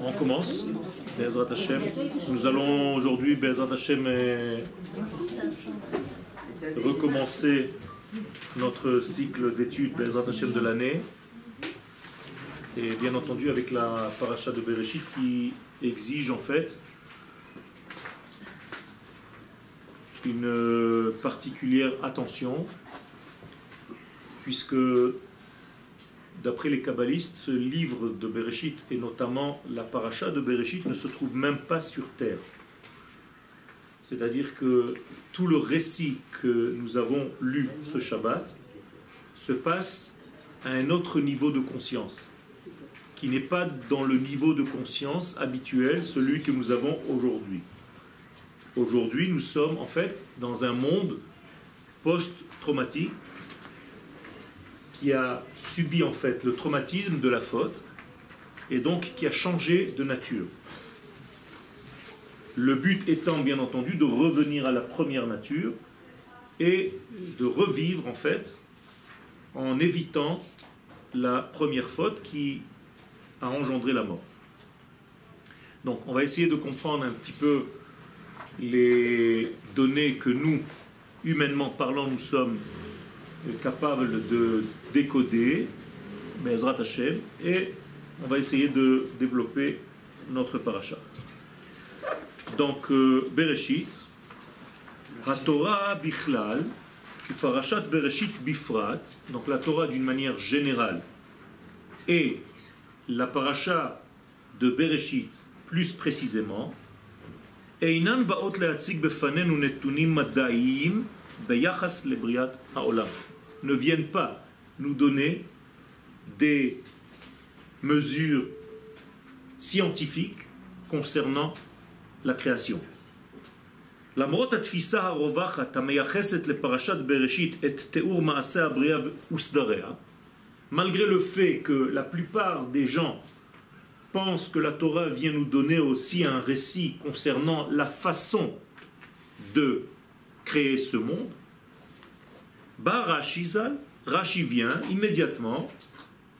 On commence. Nous allons aujourd'hui, Bezrat Hashem, euh, recommencer notre cycle d'études Bezrat Hashem de l'année. Et bien entendu avec la paracha de Bereshit qui exige en fait une particulière attention puisque d'après les kabbalistes, ce livre de Bereshit, et notamment la paracha de Bereshit, ne se trouve même pas sur terre. C'est-à-dire que tout le récit que nous avons lu ce Shabbat se passe à un autre niveau de conscience, qui n'est pas dans le niveau de conscience habituel, celui que nous avons aujourd'hui. Aujourd'hui, nous sommes en fait dans un monde post-traumatique qui a subi en fait le traumatisme de la faute et donc qui a changé de nature. Le but étant bien entendu de revenir à la première nature et de revivre en fait en évitant la première faute qui a engendré la mort. Donc on va essayer de comprendre un petit peu les données que nous, humainement parlant, nous sommes capable de décoder, Bezrat Hashem, et on va essayer de développer notre paracha. Donc, euh, Bereshit, Torah Bichlal, Parashat Bereshit Bifrat, donc la Torah d'une manière générale, et la paracha de Bereshit plus précisément, ne viennent pas nous donner des mesures scientifiques concernant la création. Malgré le fait que la plupart des gens pensent que la Torah vient nous donner aussi un récit concernant la façon de créer ce monde, Rashi vient immédiatement,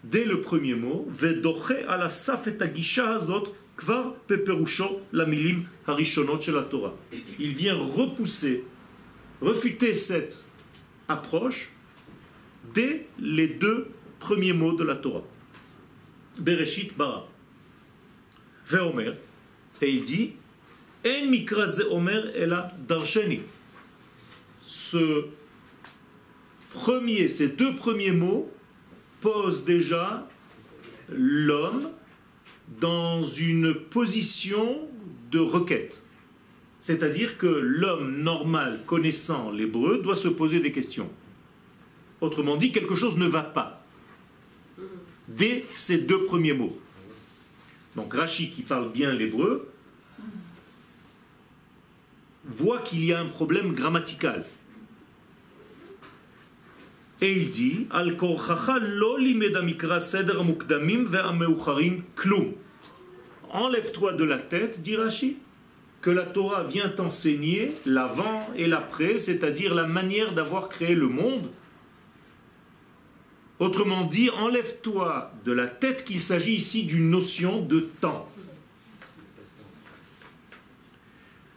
dès le premier mot, Vedoche ala safetagisha hazot kvar peperusho la milim harishonot la Torah. Il vient repousser, refuter cette approche dès les deux premiers mots de la Torah. Bereshit bara. Veomer. Et il dit, En mikra ze omer ela darsheni. Ce premier, ces deux premiers mots posent déjà l'homme dans une position de requête. C'est-à-dire que l'homme normal connaissant l'hébreu doit se poser des questions. Autrement dit, quelque chose ne va pas. Dès ces deux premiers mots. Donc Rachi, qui parle bien l'hébreu, voit qu'il y a un problème grammatical. Et il dit Enlève-toi de la tête, dit Rashi, que la Torah vient t'enseigner l'avant et l'après, c'est-à-dire la manière d'avoir créé le monde. Autrement dit, enlève-toi de la tête qu'il s'agit ici d'une notion de temps.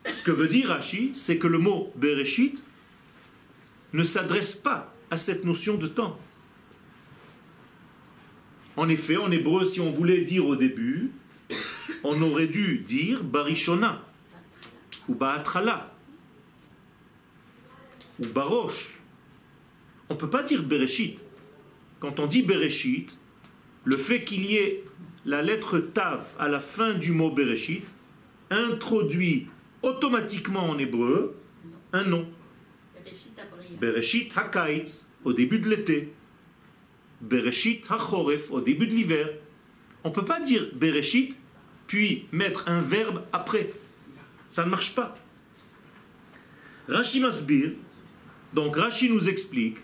Ce que veut dire Rashi, c'est que le mot Bereshit ne s'adresse pas à cette notion de temps. En effet, en hébreu, si on voulait dire au début, on aurait dû dire Barishona, ou Baatrala, ou Barosh. On ne peut pas dire Bereshit. Quand on dit Bereshit, le fait qu'il y ait la lettre Tav à la fin du mot Bereshit introduit automatiquement en hébreu un nom. Bereshit HaKaitz, au début de l'été. Bereshit HaChoref, au début de l'hiver. On ne peut pas dire Bereshit, puis mettre un verbe après. Ça ne marche pas. Rashi Masbir, donc Rashi nous explique,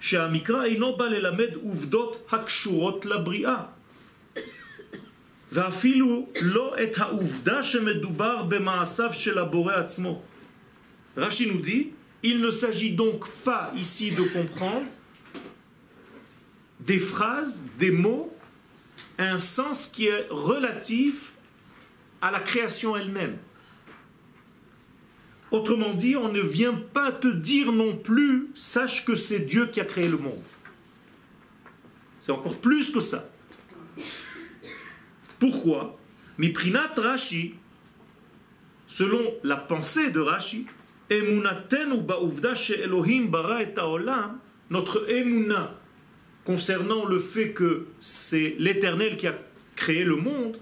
שהמקרא אינו בא ללמד עובדות הקשורות לבריאה. ואפילו לא את העובדה שמדובר במעשיו של הבורא עצמו. רש"י nous dit, il ne s'agit donc pas ici de comprendre des phrases, des mots un sens qui est relatif à la création elle-même. Autrement dit, on ne vient pas te dire non plus, sache que c'est Dieu qui a créé le monde. C'est encore plus que ça. Pourquoi? Miprinat Rashi, selon la pensée de Rashi, notre emuna concernant le fait que c'est l'Éternel qui a créé le monde,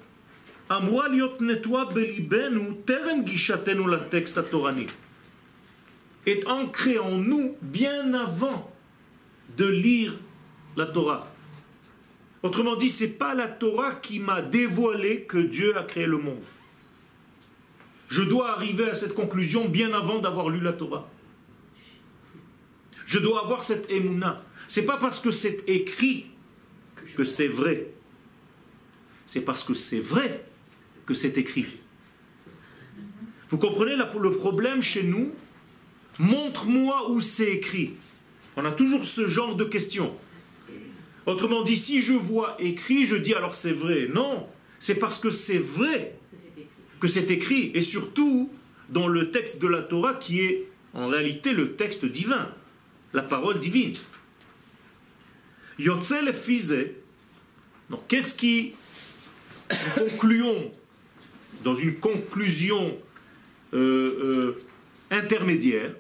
est ancré en nous bien avant de lire la Torah. Autrement dit, c'est pas la Torah qui m'a dévoilé que Dieu a créé le monde. Je dois arriver à cette conclusion bien avant d'avoir lu la Torah. Je dois avoir cette émouna. C'est pas parce que c'est écrit que c'est vrai. C'est parce que c'est vrai que c'est écrit. Vous comprenez le problème chez nous Montre-moi où c'est écrit. On a toujours ce genre de questions. Autrement dit, si je vois écrit, je dis alors c'est vrai. Non, c'est parce que c'est vrai que c'est écrit. Et surtout dans le texte de la Torah qui est en réalité le texte divin, la parole divine. Yotzel Fize. Donc qu'est-ce qui, concluons, dans une conclusion euh, euh, intermédiaire.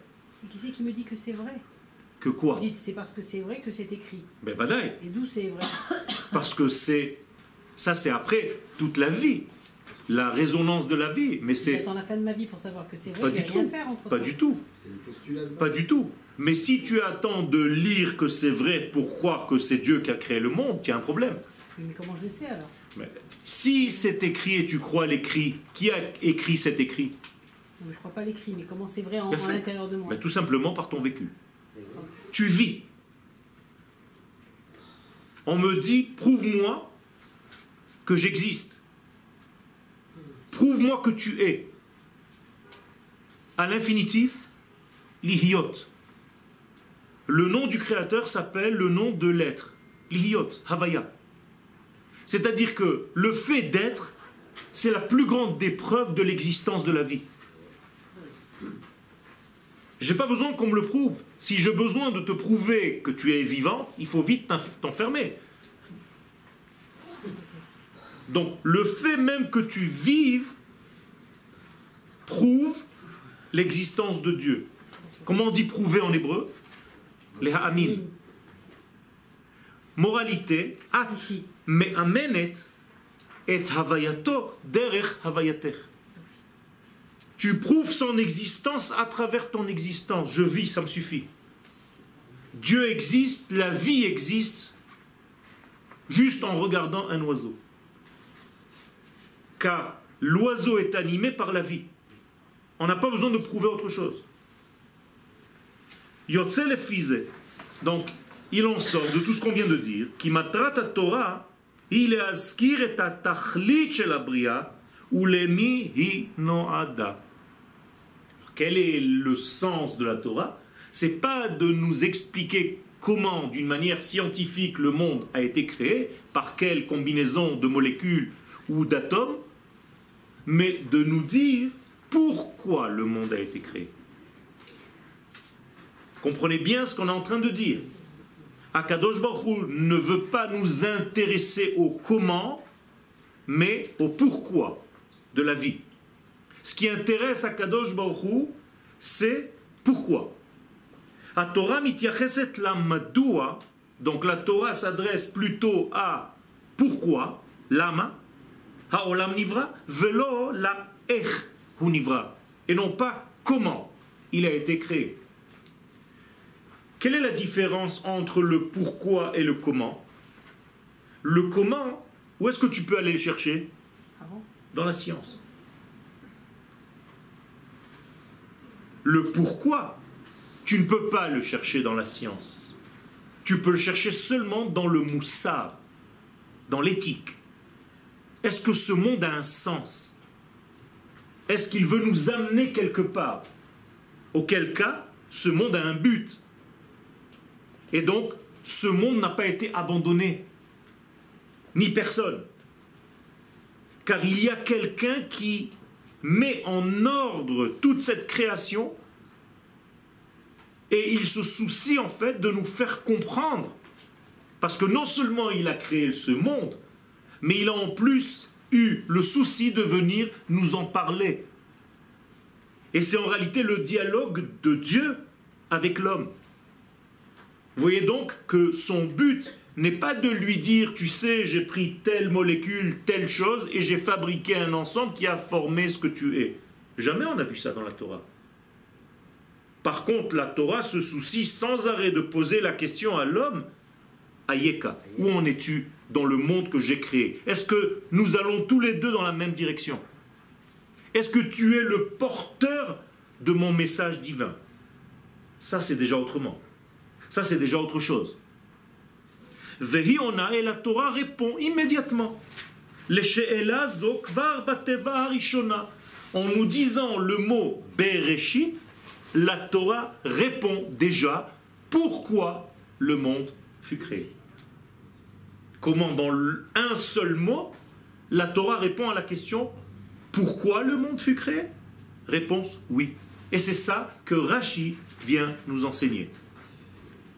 qui c'est qui me dit que c'est vrai? que quoi? C'est parce que c'est vrai que c'est écrit. Ben voilà. Et d'où c'est vrai? Parce que c'est ça, c'est après toute la vie, la résonance de la vie. Mais c'est. J'attends la fin de ma vie pour savoir que c'est vrai. Pas du tout. faire entre pas du tout. Pas du tout. Mais si tu attends de lire que c'est vrai pour croire que c'est Dieu qui a créé le monde, tu as un problème. Mais comment je le sais alors? Mais Si c'est écrit et tu crois l'écrit, qui a écrit cet écrit? Je ne crois pas l'écrit, mais comment c'est vrai en, à l'intérieur de moi? Tout simplement par ton vécu tu vis. On me dit, prouve-moi que j'existe. Prouve-moi que tu es. À l'infinitif, l'hiot. Le nom du Créateur s'appelle le nom de l'être. L'hiot, Havaya. C'est-à-dire que le fait d'être, c'est la plus grande des de l'existence de la vie. J'ai pas besoin qu'on me le prouve. Si j'ai besoin de te prouver que tu es vivante, il faut vite t'enfermer. Donc le fait même que tu vives prouve l'existence de Dieu. Comment on dit prouver en hébreu? Les ha'amin. Moralité, mais amenet et havayato derech havayater. Tu prouves son existence à travers ton existence. Je vis, ça me suffit. Dieu existe, la vie existe, juste en regardant un oiseau. Car l'oiseau est animé par la vie. On n'a pas besoin de prouver autre chose. Yotzel et Donc, il en sort de tout ce qu'on vient de dire, qui matrata Torah, il et ou l'emi. Quel est le sens de la Torah? C'est pas de nous expliquer comment, d'une manière scientifique, le monde a été créé, par quelle combinaison de molécules ou d'atomes, mais de nous dire pourquoi le monde a été créé. Comprenez bien ce qu'on est en train de dire. Akadosh Baruch ne veut pas nous intéresser au comment, mais au pourquoi de la vie. Ce qui intéresse à Kadosh Baruch c'est pourquoi. A Torah mityacheset la donc la Torah s'adresse plutôt à pourquoi, lama, haolam nivra, velo la ech hu nivra, et non pas comment il a été créé. Quelle est la différence entre le pourquoi et le comment? Le comment, où est-ce que tu peux aller le chercher? Ah Dans la science. Le pourquoi, tu ne peux pas le chercher dans la science. Tu peux le chercher seulement dans le moussard, dans l'éthique. Est-ce que ce monde a un sens? Est-ce qu'il veut nous amener quelque part? Auquel cas, ce monde a un but. Et donc, ce monde n'a pas été abandonné. ni personne. Car il y a quelqu'un qui met en ordre toute cette création et il se soucie en fait de nous faire comprendre. Parce que non seulement il a créé ce monde, mais il a en plus eu le souci de venir nous en parler. Et c'est en réalité le dialogue de Dieu avec l'homme. Vous voyez donc que son but n'est pas de lui dire, tu sais, j'ai pris telle molécule, telle chose, et j'ai fabriqué un ensemble qui a formé ce que tu es. Jamais on a vu ça dans la Torah. Par contre, la Torah se soucie sans arrêt de poser la question à l'homme, Ayeka, où en es-tu? Dans le monde que j'ai créé Est-ce que nous allons tous les deux dans la même direction? Est-ce que tu es le porteur de mon message divin? Ça, c'est déjà autrement. Ça, c'est déjà autre chose. Vehiona et la Torah répond immédiatement. En nous disant le mot Bereshit, la Torah répond déjà pourquoi le monde fut créé. Comment dans un seul mot, la Torah répond à la question pourquoi le monde fut créé? Réponse oui. Et c'est ça que Rashi vient nous enseigner.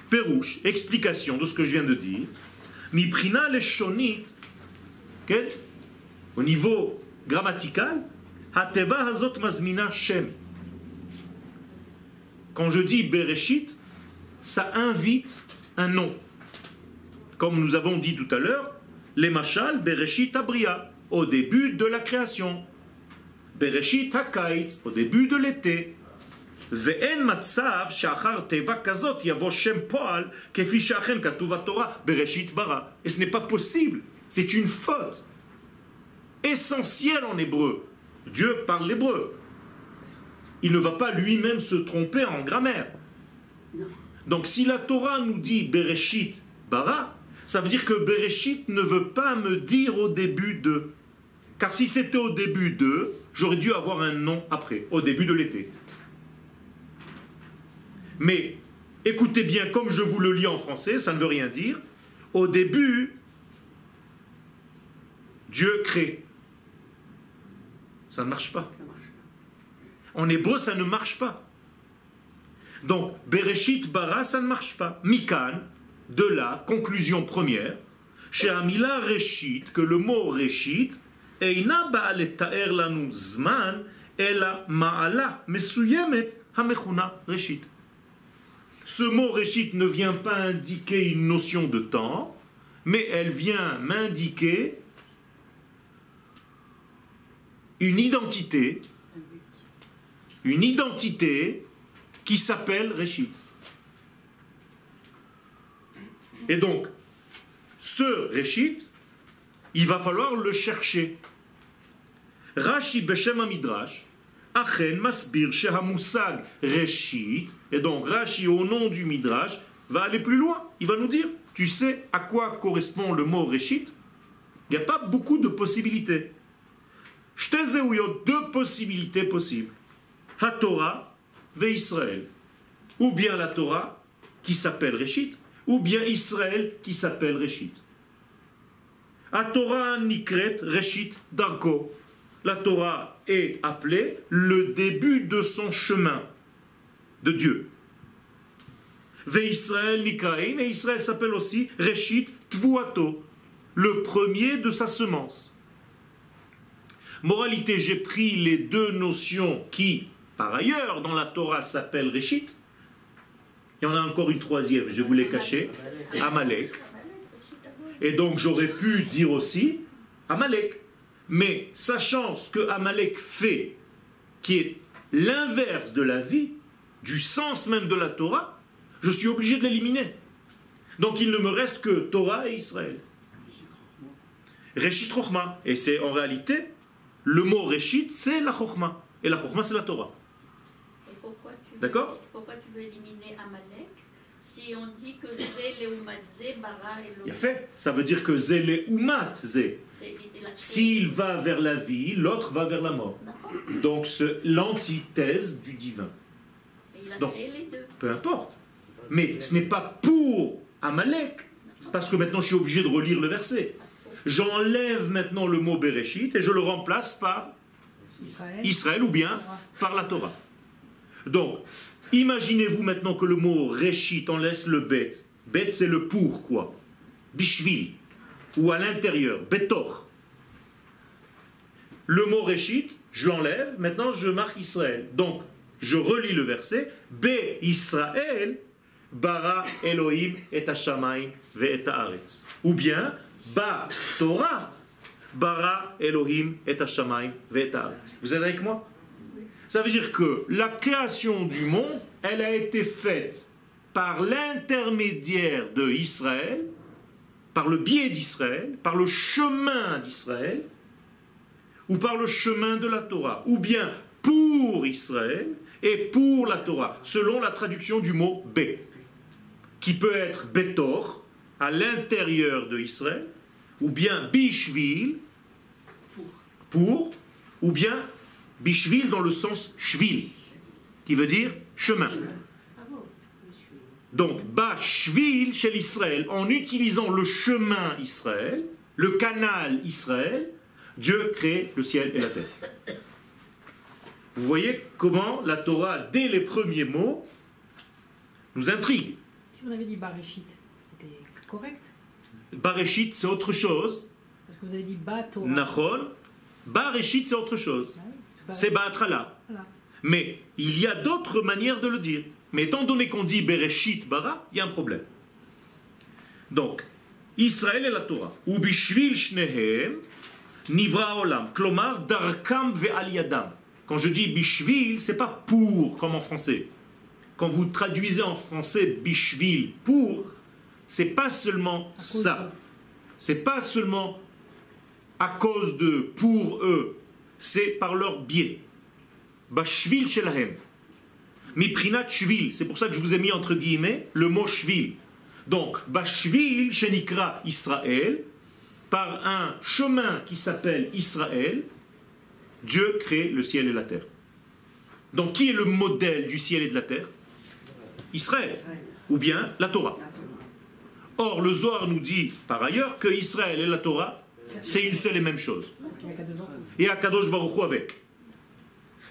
Pérouche, explication de ce que je viens de dire. Miprina le shonit, au niveau grammatical, hateva hazot mazmina shem. Quand je dis Bereshit, ça invite un nom. Comme nous avons dit tout à l'heure, les machal Bereshit Abria, au début de la création. Bereshit Hakaitz, au début de l'été. ואין מצב שאחר תיבה כזאת יבוא שם פועל כפי שאכן כתוב בתורה בראשית ברא. Et ce n'est pas possible, c'est une faute essentielle en hébreu. Dieu parle l'hébreu. Il ne va pas lui-même se tromper en grammaire. Donc si la Torah nous dit Bereshit bara, ça veut dire que Bereshit ne veut pas me dire au début de. Car si c'était au début de, j'aurais dû avoir un nom après, au début de l'été. Mais écoutez bien, comme je vous le lis en français, ça ne veut rien dire. Au début, Dieu crée. Ça ne marche pas. En hébreu, ça ne marche pas. Donc, Bereshit bara, ça ne marche pas. Mikan, de là, conclusion première, Amila Reshit, que le mot Reshit, Eina ba'aletaer lanu zman, ela ma'ala mesuyemet hamechuna Reshit. Ce mot Réchit ne vient pas indiquer une notion de temps, mais elle vient m'indiquer une identité, une identité qui s'appelle Réchit. Et donc, ce Réchit, il va falloir le chercher. Rashi Beshem Midrash, Achen Masbir Shehamusag Reshit. Et donc Rashi, au nom du Midrash, va aller plus loin. Il va nous dire Tu sais à quoi correspond le mot Reshit Il n'y a pas beaucoup de possibilités. Shtezeuyo, deux possibilités possibles. HaTorah ve Israël. Ou bien la Torah qui s'appelle Reshit, ou bien Israël qui s'appelle Reshit. HaTorah Nikret Reshit Darko. La Torah est appelé le début de son chemin de Dieu. Ve Israël Nikaim, et Israël s'appelle aussi Reshit Tvuato, le premier de sa semence. Moralité, j'ai pris les deux notions qui, par ailleurs, dans la Torah s'appellent Reshit. Il y en a encore une troisième, je vous l'ai caché, Amalek. Et donc j'aurais pu dire aussi Amalek. Mais sachant ce que Amalek fait, qui est l'inverse de la vie, du sens même de la Torah, je suis obligé de l'éliminer. Donc il ne me reste que Torah et Israël. Réchit Rochma. Et c'est en réalité, le mot Réchit, c'est la Chochma. Et la Chochma, c'est la Torah. D'accord? Pourquoi tu veux éliminer Amalek? Si on dit que Zé, Zé, Bara et Il a fait. Ça veut dire que Zé, Umat, Zé. S'il va vers la vie, l'autre va vers la mort. Donc c'est l'antithèse du divin. Donc, peu importe. Mais ce n'est pas pour Amalek, parce que maintenant je suis obligé de relire le verset. j'enlève maintenant le mot Bereshit et je le remplace par Israël. Israël ou bien par la Torah. Donc, imaginez-vous maintenant que le mot Reshit, on laisse le bet. Bet, c'est le pour quoi Bishvil. Ou à l'intérieur, Betor. Le mot Reshit, je l'enlève, maintenant je marque Israël. Donc, je relis le verset. Be Israël, bara Elohim et Hashamayim ve et. Ou bien, ba Torah, bara Elohim et Hashamayim ve et. Vous êtes avec moi? Ça veut dire que la création du monde, elle a été faite par l'intermédiaire de Israël, par le biais d'Israël, par le chemin d'Israël, ou par le chemin de la Torah, ou bien pour Israël et pour la Torah, selon la traduction du mot B, qui peut être Betor, à l'intérieur de Israël, ou bien Bishvil, pour, ou bien Bishvil dans le sens Shvil, qui veut dire chemin. Donc, Bashvil chez l'Israël, en utilisant le chemin Israël, le canal Israël, Dieu crée le ciel et la terre. Vous voyez comment la Torah, dès les premiers mots, nous intrigue. Si on avait dit Barishit, c'était correct? Bareshit, c'est autre chose. Parce que vous avez dit Bato. Nachon. Bareshit, c'est autre chose. C'est Baatrala. Mais il y a d'autres manières de le dire. Mais étant donné qu'on dit Bereshit Bara, il y a un problème. Donc, Israël et la Torah. Ou bishvil shnehem nivra olam. Klomar darkam ve'al yadam. Quand je dis bishvil, c'est pas pour, comme en français. Quand vous traduisez en français bishvil, pour, c'est pas seulement ça. C'est pas seulement à cause de, pour eux. C'est par leur biais. Bashvil shelahem. Miprinat shvil. C'est pour ça que je vous ai mis entre guillemets le mot shvil. Donc, Bashvil shenikra Israël, par un chemin qui s'appelle Israël, Dieu crée le ciel et la terre. Donc, qui est le modèle du ciel et de la terre? Israël. Ou bien la Torah. Or, le Zohar nous dit par ailleurs que Israël et la Torah, c'est une seule et même chose. Et Akadosh Baruch avec.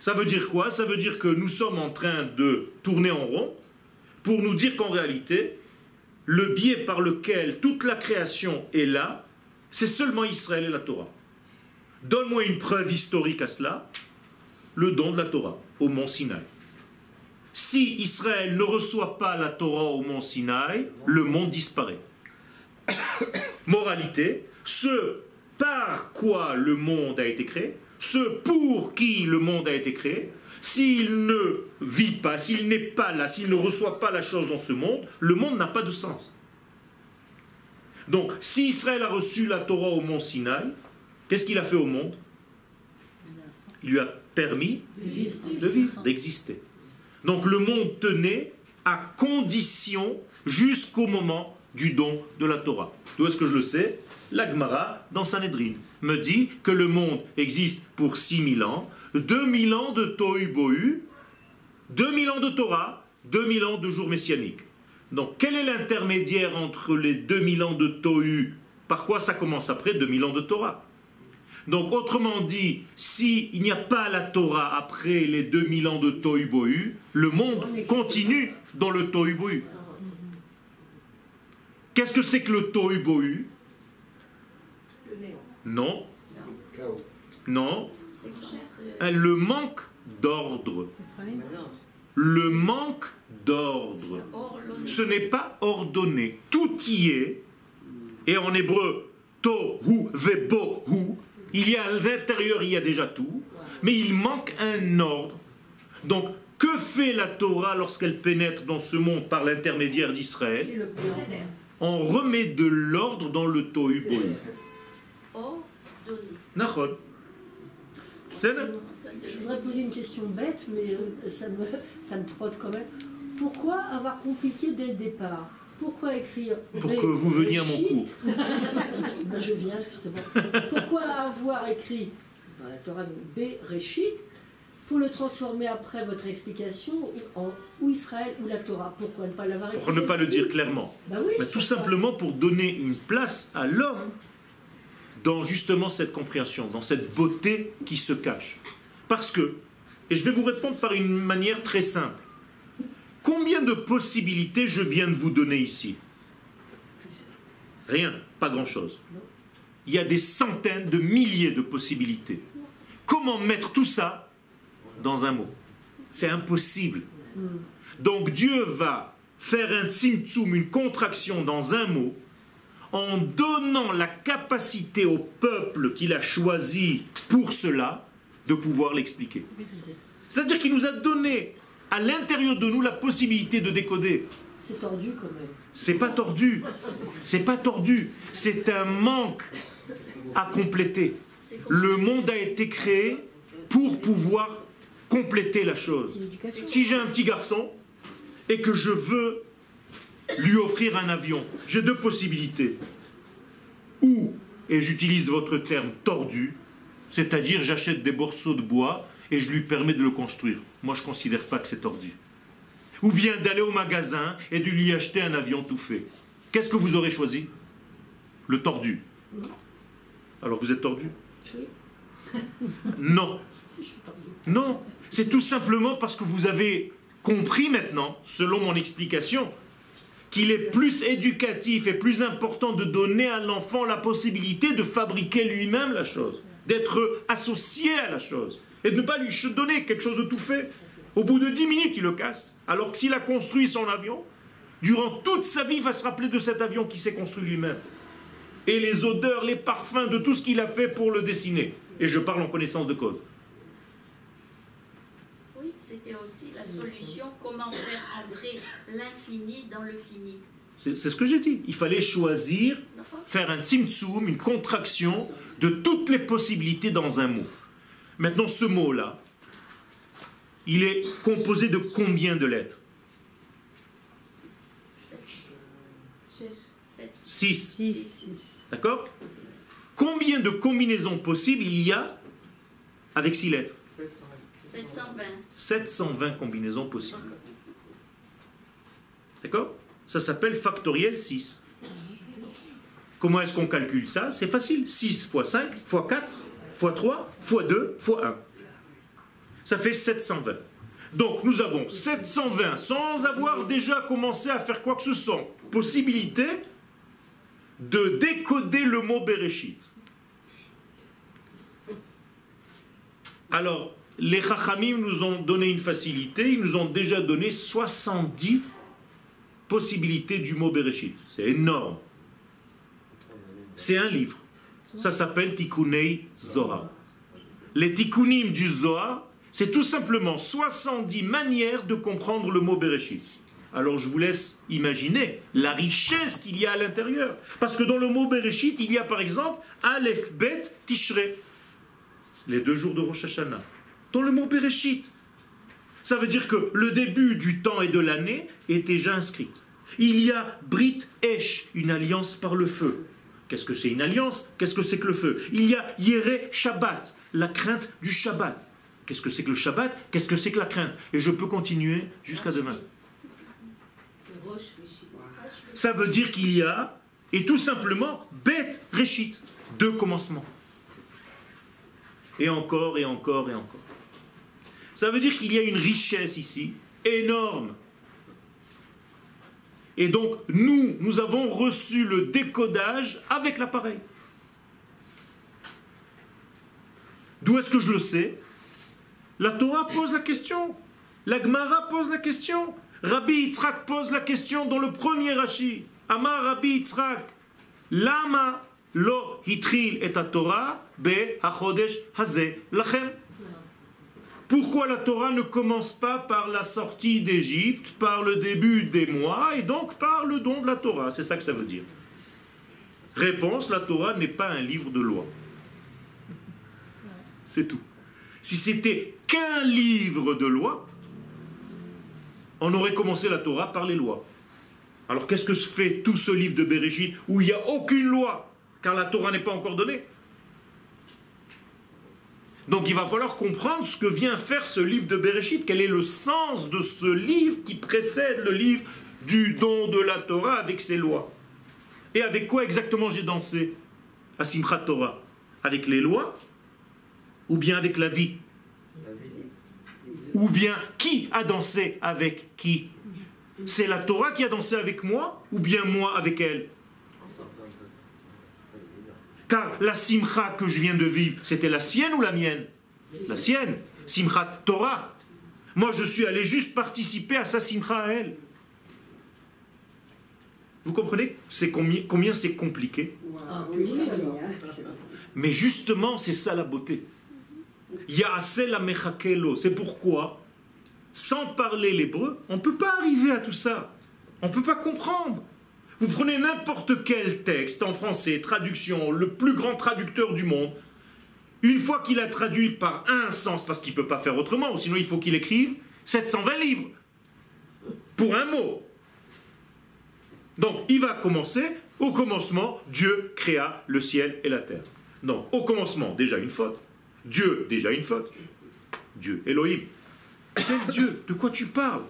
Ça veut dire quoi? Ça veut dire que nous sommes en train de tourner en rond pour nous dire qu'en réalité, le biais par lequel toute la création est là, c'est seulement Israël et la Torah. Donne-moi une preuve historique à cela, le don de la Torah au mont Sinaï. Si Israël ne reçoit pas la Torah au mont Sinaï, le monde disparaît. Moralité, ce par quoi le monde a été créé, ce pour qui le monde a été créé, s'il ne vit pas, s'il n'est pas là, s'il ne reçoit pas la chose dans ce monde, le monde n'a pas de sens. Donc, si Israël a reçu la Torah au mont Sinaï, qu'est-ce qu'il a fait au monde? Il lui a permis de vivre, d'exister. Donc le monde tenait à condition jusqu'au moment du don de la Torah. D'où est-ce que je le sais? L'Agmara, dans Sanhedrin, me dit que le monde existe pour 6000 ans, 2000 ans de Tohu Bohu, 2000 ans de Torah, 2000 ans de jour messianique. Donc quel est l'intermédiaire entre les 2000 ans de Tohu? Par quoi ça commence après 2000 ans de Torah? Donc, autrement dit, s'il n'y a pas la Torah après les 2000 ans de Tohu Bohu, le monde continue dans le Tohu Bohu. Qu'est-ce que c'est que le Tohu Bohu? Non, non, Hein, le manque d'ordre. Le manque d'ordre. Ce n'est pas ordonné. Tout y est. Et en hébreu, tohu vebohu, il y a à l'intérieur, il y a déjà tout. Mais il manque un ordre. Donc, que fait la Torah lorsqu'elle pénètre dans ce monde par l'intermédiaire d'Israël? On remet de l'ordre dans le tohu Je voudrais poser une question bête, mais euh, ça me, ça me trotte quand même. Pourquoi avoir compliqué dès le départ? Pourquoi écrire Pour que vous veniez à mon cours. Ben, Je viens justement. Pourquoi avoir écrit dans la Torah donc, B, Réchit, pour le transformer après votre explication en ou Israël ou la Torah Pourquoi ne pas l'avoir écrit Pour ne pas le dire clairement. Oui, Mais tout simplement pour donner une place à l'homme dans justement cette compréhension, dans cette beauté qui se cache. Parce que, et je vais vous répondre par une manière très simple, combien de possibilités je viens de vous donner ici? Rien, pas grand-chose. Il y a des centaines de milliers de possibilités. Comment mettre tout ça dans un mot? C'est impossible. Donc Dieu va faire un tzimtzum, une contraction dans un mot, en donnant la capacité au peuple qu'il a choisi pour cela de pouvoir l'expliquer. C'est-à-dire qu'il nous a donné à l'intérieur de nous la possibilité de décoder. C'est tordu quand même. C'est pas tordu. C'est pas tordu. C'est un manque à compléter. Le monde a été créé pour pouvoir compléter la chose. Si j'ai un petit garçon et que je veux lui offrir un avion, j'ai deux possibilités. Ou, et j'utilise votre terme tordu, c'est-à-dire j'achète des morceaux de bois et je lui permets de le construire. Moi, je ne considère pas que c'est tordu. Ou bien d'aller au magasin et de lui acheter un avion tout fait. Qu'est-ce que vous aurez choisi? Le tordu. Alors vous êtes tordu? Non. Non, c'est tout simplement parce que vous avez compris maintenant, selon mon explication, qu'il est plus éducatif et plus important de donner à l'enfant la possibilité de fabriquer lui-même la chose, d'être associé à la chose, et de ne pas lui donner quelque chose de tout fait. Au bout de 10 minutes, il le casse. Alors que s'il a construit son avion, durant toute sa vie, il va se rappeler de cet avion qui s'est construit lui-même. Et les odeurs, les parfums de tout ce qu'il a fait pour le dessiner. Et je parle en connaissance de cause. C'était aussi la solution, comment faire entrer l'infini dans le fini. C'est ce que j'ai dit. Il fallait choisir, faire un tzimtzum, une contraction de toutes les possibilités dans un mot. Maintenant, ce mot-là, il est composé de combien de lettres? Sept. 6. 6. D'accord? Combien de combinaisons possibles il y a avec 6 lettres? 720. 720 combinaisons possibles. D'accord? Ça s'appelle factoriel 6. Comment est-ce qu'on calcule ça? C'est facile. 6 fois 5 fois 4 fois 3 fois 2 fois 1. Ça fait 720. Donc nous avons 720 sans avoir déjà commencé à faire quoi que ce soit. Possibilité de décoder le mot Bereshit. Alors, les Chachamim nous ont donné une facilité, ils nous ont déjà donné 70 possibilités du mot Bereshit. C'est énorme. C'est un livre. Ça s'appelle Tikkunei Zohar. Les Tikkunim du Zohar, c'est tout simplement 70 manières de comprendre le mot Bereshit. Alors je vous laisse imaginer la richesse qu'il y a à l'intérieur. Parce que dans le mot Bereshit, il y a par exemple Aleph, Bet, Tishrei. Les deux jours de Rosh Hashanah. Dans le mot Bereshit. Ça veut dire que le début du temps et de l'année est déjà inscrite. Il y a Brit Esh, une alliance par le feu. Qu'est-ce que c'est une alliance? Qu'est-ce que c'est que le feu? Il y a Yere Shabbat, la crainte du Shabbat. Qu'est-ce que c'est que le Shabbat? Qu'est-ce que c'est que la crainte? Et je peux continuer jusqu'à demain. Ça veut dire qu'il y a, et tout simplement, Bet Reshit, deux commencements. Et encore, et encore, et encore. Ça veut dire qu'il y a une richesse ici, énorme. Et donc, nous, nous avons reçu le décodage avec l'appareil. D'où est-ce que je le sais? La Torah pose la question. La Gemara pose la question. Rabbi Yitzhak pose la question dans le premier Rashi. Amar Rabbi Yitzhak, Lama lo hitril et Torah be hachodesh haze lachem? Pourquoi la Torah ne commence pas par la sortie d'Égypte, par le début des mois, et donc par le don de la Torah? C'est ça que ça veut dire. Réponse, la Torah n'est pas un livre de loi. C'est tout. Si c'était qu'un livre de loi, on aurait commencé la Torah par les lois. Alors qu'est-ce que se fait tout ce livre de Bereshit où il n'y a aucune loi, car la Torah n'est pas encore donnée donc il va falloir comprendre ce que vient faire ce livre de Bereshit, quel est le sens de ce livre qui précède le livre du don de la Torah avec ses lois. Et avec quoi exactement j'ai dansé? À Simchat Torah. Avec les lois ou bien avec la vie? Ou bien qui a dansé avec qui? C'est la Torah qui a dansé avec moi ou bien moi avec elle? Car la simcha que je viens de vivre, c'était la sienne ou la mienne La sienne. Simchat Torah. Moi, je suis allé juste participer à sa simcha à elle. Vous comprenez combien, c'est compliqué. Mais justement, c'est ça la beauté. C'est pourquoi, sans parler l'hébreu, on ne peut pas arriver à tout ça. On ne peut pas comprendre. Vous prenez n'importe quel texte en français, traduction, le plus grand traducteur du monde, une fois qu'il a traduit par un sens, parce qu'il ne peut pas faire autrement, ou sinon il faut qu'il écrive 720 livres pour un mot. Donc il va commencer, au commencement, Dieu créa le ciel et la terre. Donc au commencement, déjà une faute. Dieu, déjà une faute. Dieu, Elohim. Quel Dieu? De quoi tu parles?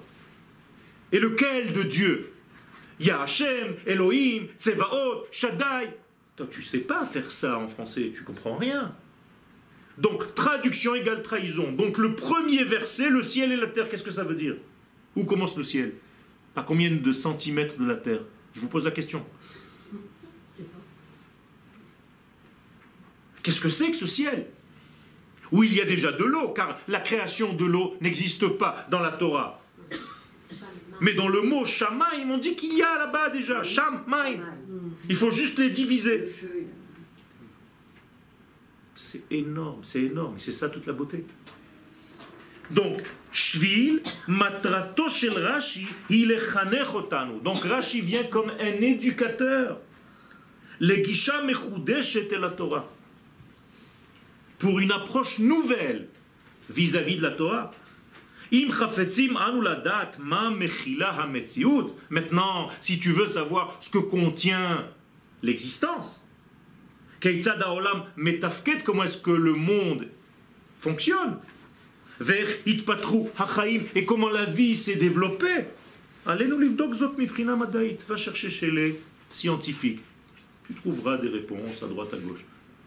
Et lequel de Dieu? Il y a Hachem, Elohim, Tsevaot, Shaddai. Toi, tu sais pas faire ça en français, tu comprends rien. Donc, traduction égale trahison. Donc, le premier verset, le ciel et la terre, qu'est-ce que ça veut dire? Où commence le ciel? À combien de centimètres de la terre? Je vous pose la question. Qu'est-ce que c'est que ce ciel? Où il y a déjà de l'eau, car la création de l'eau n'existe pas dans la Torah. Mais dans le mot Shamaim, on dit qu'il y a là-bas déjà. Shamaim. Il faut juste les diviser. C'est énorme, c'est énorme. C'est ça toute la beauté. Donc, Shvil, matrato shel Rashi, il est. Donc Rashi vient comme un éducateur. Le gisha mechudeshet el la Torah. Pour une approche nouvelle vis-à-vis de la Torah. Maintenant, si tu veux savoir ce que contient l'existence, comment est-ce que le monde fonctionne? Et comment la vie s'est développée? Allez nous madaït, va chercher chez les scientifiques. Tu trouveras des réponses à droite à gauche.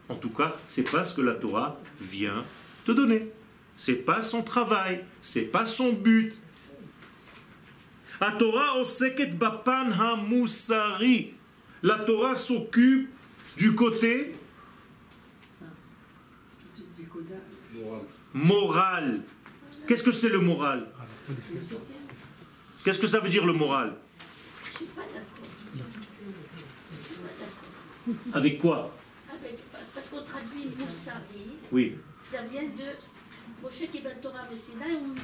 En tout cas, c'est pas ce que la Torah vient te donner. C'est pas son travail, c'est pas son but. La Torah oseket bapan ha-musari. La Torah s'occupe du côté moral. Qu'est-ce que c'est le moral? Qu'est-ce que ça veut dire le moral? Je suis pas d'accord. Je suis pas d'accord. Avec quoi? Avec- Parce qu'on traduit Moussari, Oui. ça vient de Moshe Torah ou.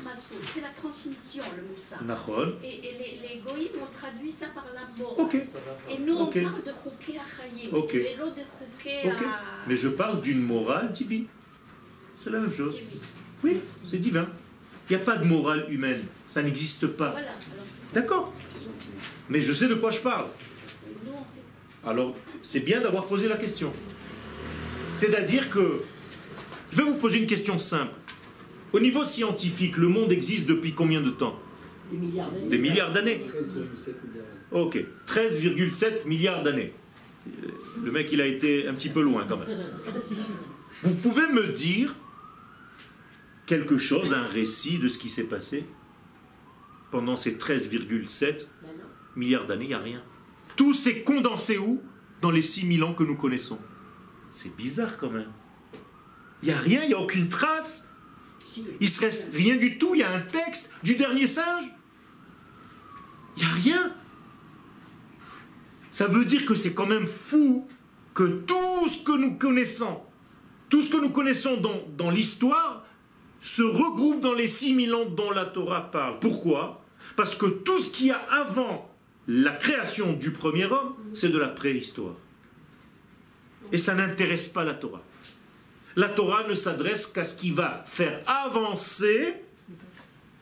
C'est la transmission, le. Nachon. Et, et les, les goïms ont traduit ça par la mort. Et nous, on parle de Chouké Achayim. Ok. Et l'autre de Chouké Ok. à... Mais je parle d'une morale divine. C'est la même chose. Oui, c'est divin. Il n'y a pas de morale humaine. Ça n'existe pas. Voilà. D'accord. Mais je sais de quoi je parle. Nous, on sait. Alors, c'est bien d'avoir posé la question. C'est-à-dire que, je vais vous poser une question simple. Au niveau scientifique, le monde existe depuis combien de temps Des milliards d'années. Des milliards d'années 13,7 milliards. Ok, 13,7 milliards d'années. Euh, Le mec, il a été un petit peu loin quand même. Vous pouvez me dire quelque chose, un récit de ce qui s'est passé pendant ces 13,7 Ben milliards d'années, il n'y a rien. Tout s'est condensé où? Dans les 6000 ans que nous connaissons. C'est bizarre quand même. Il n'y a rien, il n'y a aucune trace. Il se reste rien du tout. Il y a un texte du dernier singe. Il n'y a rien. Ça veut dire que c'est quand même fou que tout ce que nous connaissons, tout ce que nous connaissons dans, dans l'histoire, se regroupe dans les 6000 ans dont la Torah parle. Pourquoi? Parce que tout ce qu'il y a avant la création du premier homme, c'est de la préhistoire. Et ça n'intéresse pas la Torah. La Torah ne s'adresse qu'à ce qui va faire avancer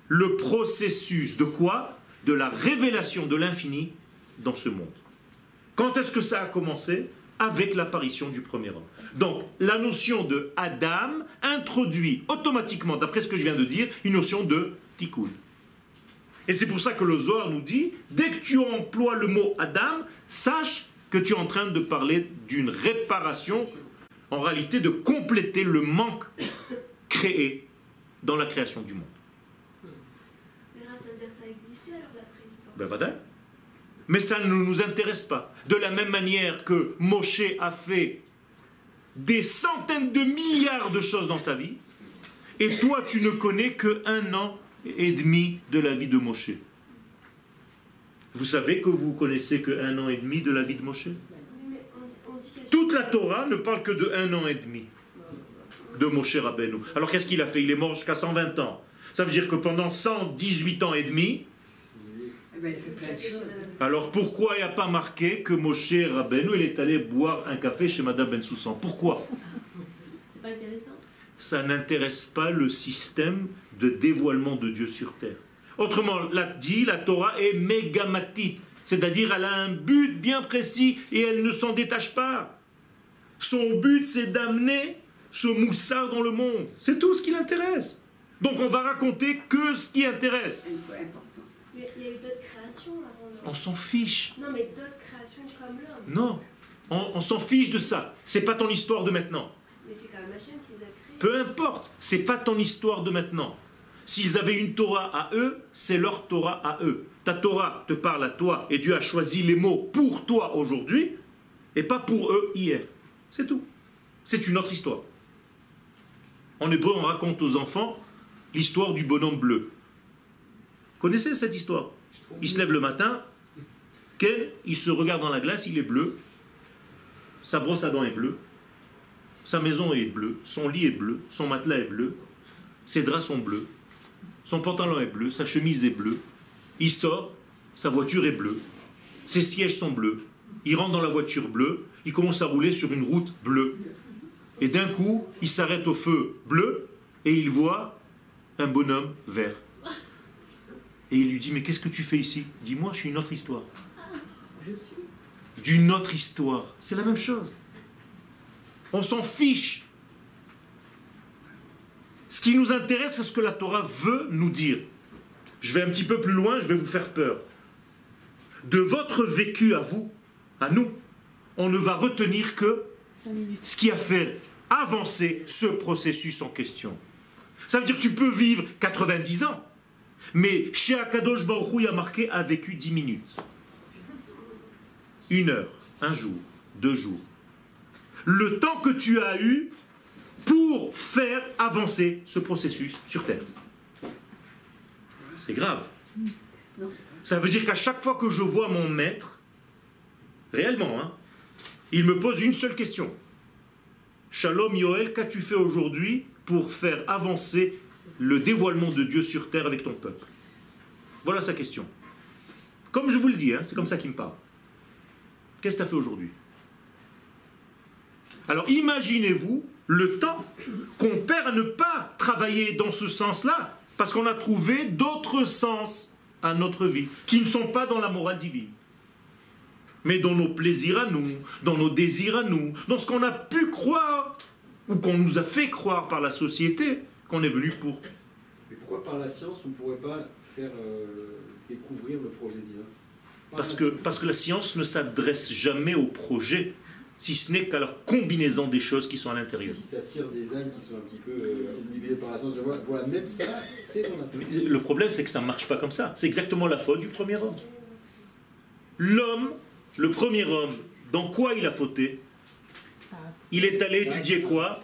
le processus de quoi? De la révélation de l'infini dans ce monde. Quand est-ce que ça a commencé? Avec l'apparition du premier homme. Donc, la notion de Adam introduit automatiquement, d'après ce que je viens de dire, une notion de tikkun. Et c'est pour ça que le Zohar nous dit, dès que tu emploies le mot Adam, sache que tu es en train de parler d'une réparation, en réalité de compléter le manque créé dans la création du monde. Mais ça veut dire que ça existait alors la préhistoire Ben voilà. Mais ça ne nous intéresse pas. De la même manière que Moshe a fait des centaines de milliards de choses dans ta vie, et toi tu ne connais que un an et demi de la vie de Moshe. Vous savez que vous connaissez que un an et demi de la vie de Moshe Oui, mais on, dit- on dit qu'à Toute la Torah ne parle que de un an et demi de Moshe Rabbeinu. Alors qu'est-ce qu'il a fait? Il est mort jusqu'à 120 ans. Ça veut dire que pendant 118 ans et demi, Eh ben, il a fait plein de choses. alors pourquoi il n'y a pas marqué que Moshe Rabbeinu il est allé boire un café chez Madame Ben Soussan Pourquoi? C'est pas intéressant? Ça n'intéresse pas le système de dévoilement de Dieu sur terre. Autrement la, dit, la Torah est mégamatite, c'est-à-dire elle a un but bien précis et elle ne s'en détache pas. Son but c'est d'amener ce moussard dans le monde. C'est tout ce qui l'intéresse. Donc on va raconter que ce qui intéresse. Il y a eu d'autres créations avant. On s'en fiche. Non, mais d'autres créations comme l'homme. Non, on, on s'en fiche de ça. C'est pas ton histoire de maintenant. Mais c'est quand même Hachem qui les a créés. Peu importe, c'est pas ton histoire de maintenant. S'ils avaient une Torah à eux, c'est leur Torah à eux. Ta Torah te parle à toi et Dieu a choisi les mots pour toi aujourd'hui et pas pour eux hier. C'est tout. C'est une autre histoire. En hébreu, on raconte aux enfants l'histoire du bonhomme bleu. Connaissez cette histoire? Il se lève le matin, il se regarde dans la glace, il est bleu, sa brosse à dents est bleue, sa maison est bleue, son lit est bleu, son matelas est bleu, ses draps sont bleus, son pantalon est bleu, sa chemise est bleue. Il sort, sa voiture est bleue, ses sièges sont bleus. Il rentre dans la voiture bleue, il commence à rouler sur une route bleue. Et d'un coup, il s'arrête au feu bleu et il voit un bonhomme vert. Et il lui dit Mais qu'est-ce que tu fais ici? Dis-moi, je suis une autre histoire. Je suis. D'une autre histoire. C'est la même chose. On s'en fiche. Ce qui nous intéresse, c'est ce que la Torah veut nous dire. Je vais un petit peu plus loin, je vais vous faire peur. De votre vécu à vous, à nous, on ne va retenir que 5 minutes. ce qui a fait avancer ce processus en question. Ça veut dire que tu peux vivre 90 ans, mais chez Akadosh Baruch Hu, il y a marqué a vécu 10 minutes. Une heure, un jour, deux jours. Le temps que tu as eu pour faire avancer ce processus sur Terre. C'est grave. Ça veut dire qu'à chaque fois que je vois mon maître, réellement, hein, il me pose une seule question. Shalom Yoel, qu'as-tu fait aujourd'hui pour faire avancer le dévoilement de Dieu sur terre avec ton peuple? Voilà sa question. Comme je vous le dis, hein, c'est comme ça qu'il me parle. Qu'est-ce que tu as fait aujourd'hui? Alors imaginez-vous le temps qu'on perd à ne pas travailler dans ce sens-là, parce qu'on a trouvé d'autres sens à notre vie, qui ne sont pas dans la morale divine, mais dans nos plaisirs à nous, dans nos désirs à nous, dans ce qu'on a pu croire, ou qu'on nous a fait croire par la société qu'on est venu pour. Mais pourquoi par la science on ne pourrait pas faire euh, découvrir le projet divin? Par Parce que, science. parce que la science ne s'adresse jamais au projet, si ce n'est qu'à la combinaison des choses qui sont à l'intérieur. Si ça tire des âmes qui sont un petit peu euh, par la science, je vois, voilà, même ça, c'est. Le problème, c'est que ça ne marche pas comme ça. C'est exactement la faute du premier homme. L'homme, le premier homme, dans quoi il a fauté? Il est allé étudier quoi?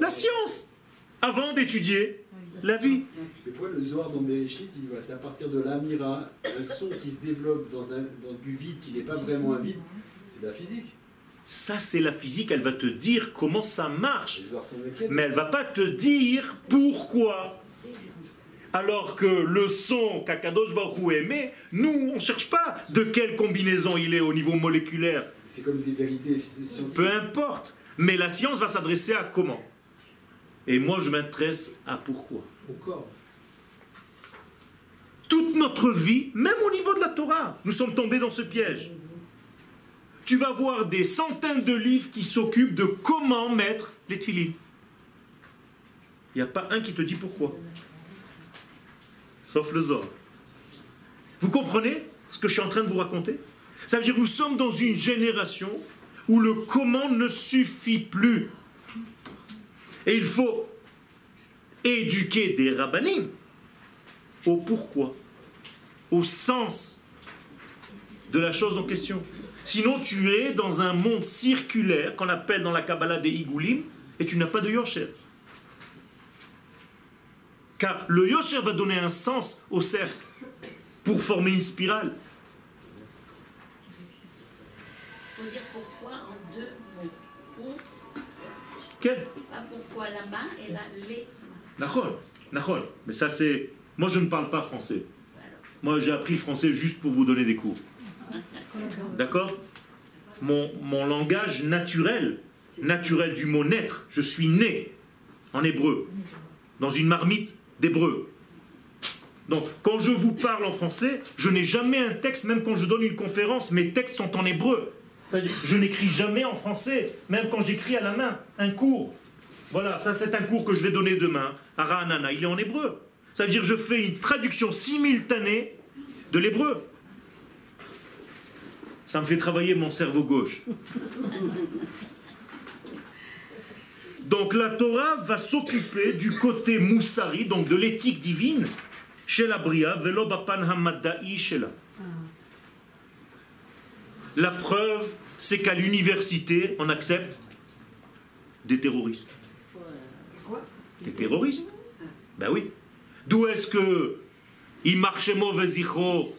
La science Avant d'étudier la vie. Mais pourquoi le Zohar dans Bereshit, il c'est à partir de l'amira, un son qui se développe dans, un, dans du vide qui n'est pas vraiment un vide, c'est de la physique. Ça, c'est la physique, elle va te dire comment ça marche. Mais elle va pas te dire pourquoi. Alors que le son qu'Akadosh Baruch émet, nous, on ne cherche pas de quelle combinaison il est au niveau moléculaire. C'est comme des vérités scientifiques. Peu importe. Mais la science va s'adresser à comment? Et moi, je m'intéresse à pourquoi. Au corps. Toute notre vie, même au niveau de la Torah, nous sommes tombés dans ce piège. Tu vas voir des centaines de livres qui s'occupent de comment mettre les tefilines. Il n'y a pas un qui te dit pourquoi. Sauf le Zohar. Vous comprenez ce que je suis en train de vous raconter? Ça veut dire que nous sommes dans une génération où le comment ne suffit plus. Et il faut éduquer des rabbinim au pourquoi, au sens de la chose en question. Sinon, tu es dans un monde circulaire qu'on appelle dans la Kabbalah des Igoulim et tu n'as pas de Yosher. Car le Yosher va donner un sens au cercle pour former une spirale. Il faut dire pourquoi en deux mots. Quel pas pourquoi là-bas et là les. Mais ça c'est... Moi je ne parle pas français. Moi j'ai appris le français juste pour vous donner des cours. D'accord? Mon, mon langage naturel, naturel du mot naître, je suis né en hébreu, dans une marmite d'hébreu. Donc, quand je vous parle en français, je n'ai jamais un texte, même quand je donne une conférence, mes textes sont en hébreu. Je n'écris jamais en français, même quand j'écris à la main, un cours. Voilà, ça c'est un cours que je vais donner demain à Ra'anana, il est en hébreu. Ça veut dire que je fais une traduction simultanée de l'hébreu. Ça me fait travailler mon cerveau gauche. Donc la Torah va s'occuper du côté moussari, donc de l'éthique divine, chez la Bria, velo bapan hamadda'i shela. La preuve, c'est qu'à l'université, on accepte des terroristes. Des terroristes Ben oui. D'où est-ce que Imarchemo Vezicho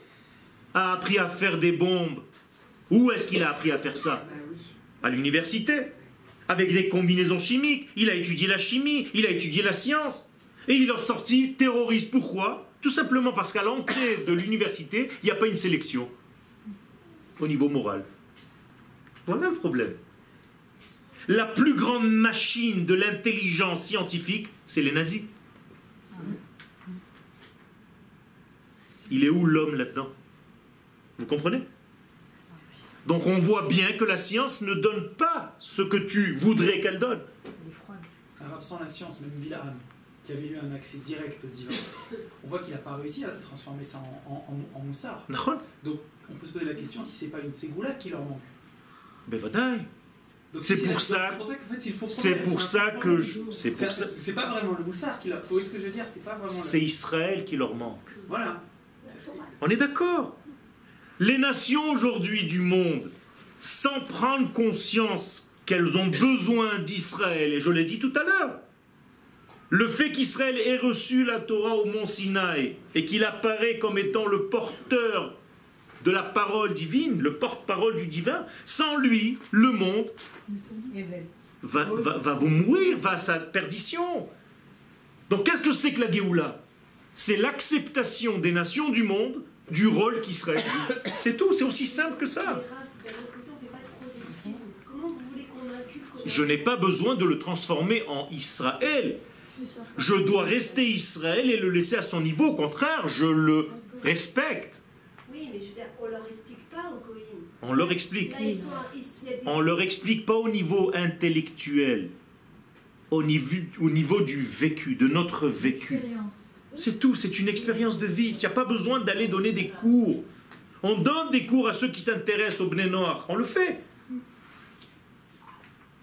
a appris à faire des bombes? Où est-ce qu'il a appris à faire ça? Bah oui. À l'université. Avec des combinaisons chimiques. Il a étudié la chimie, il a étudié la science. Et il est sorti terroriste. Pourquoi? Tout simplement parce qu'à l'entrée de l'université, il n'y a pas une sélection au niveau moral. Voilà le problème. La plus grande machine de l'intelligence scientifique, c'est les nazis. Il est où l'homme là-dedans? Vous comprenez? Donc on voit bien que la science ne donne pas ce que tu voudrais qu'elle donne. Elle est froide. Alors, sans la science, même Bilam, qui avait eu un accès direct au divin, on voit qu'il n'a pas réussi à transformer ça en, en, en- en moussard. Donc, on peut se poser la question si c'est pas une ségoula qui leur manque. Ben C'est pour ça- C'est pour ça qu'en fait, il faut C'est prendre- pour un ça peu que je... C'est pour C'est ça... c'est pas vraiment le moussard qui leur. Vous voyez ce que je veux dire? C'est pas vraiment. C'est Israël qui leur manque. Voilà. On est d'accord. Les nations aujourd'hui du monde, sans prendre conscience qu'elles ont besoin d'Israël, et je l'ai dit tout à l'heure, le fait qu'Israël ait reçu la Torah au mont Sinaï et qu'il apparaît comme étant le porteur de la parole divine, le porte-parole du divin, sans lui, le monde va vous mourir, va à sa perdition. Donc qu'est-ce que c'est que la Géoula? C'est l'acceptation des nations du monde du rôle qu'Israël joue. C'est tout, c'est aussi simple que ça. Je n'ai pas besoin de le transformer en Israël. Je dois rester Israël et le laisser à son niveau. Au contraire, je le respecte. Oui, mais je veux dire, on leur explique pas au. On leur explique. On leur explique pas au niveau intellectuel, au niveau du vécu, de notre vécu. C'est tout, c'est une expérience de vie. Il n'y a pas besoin d'aller donner des cours. On donne des cours à ceux qui s'intéressent au Bné Noir. On le fait.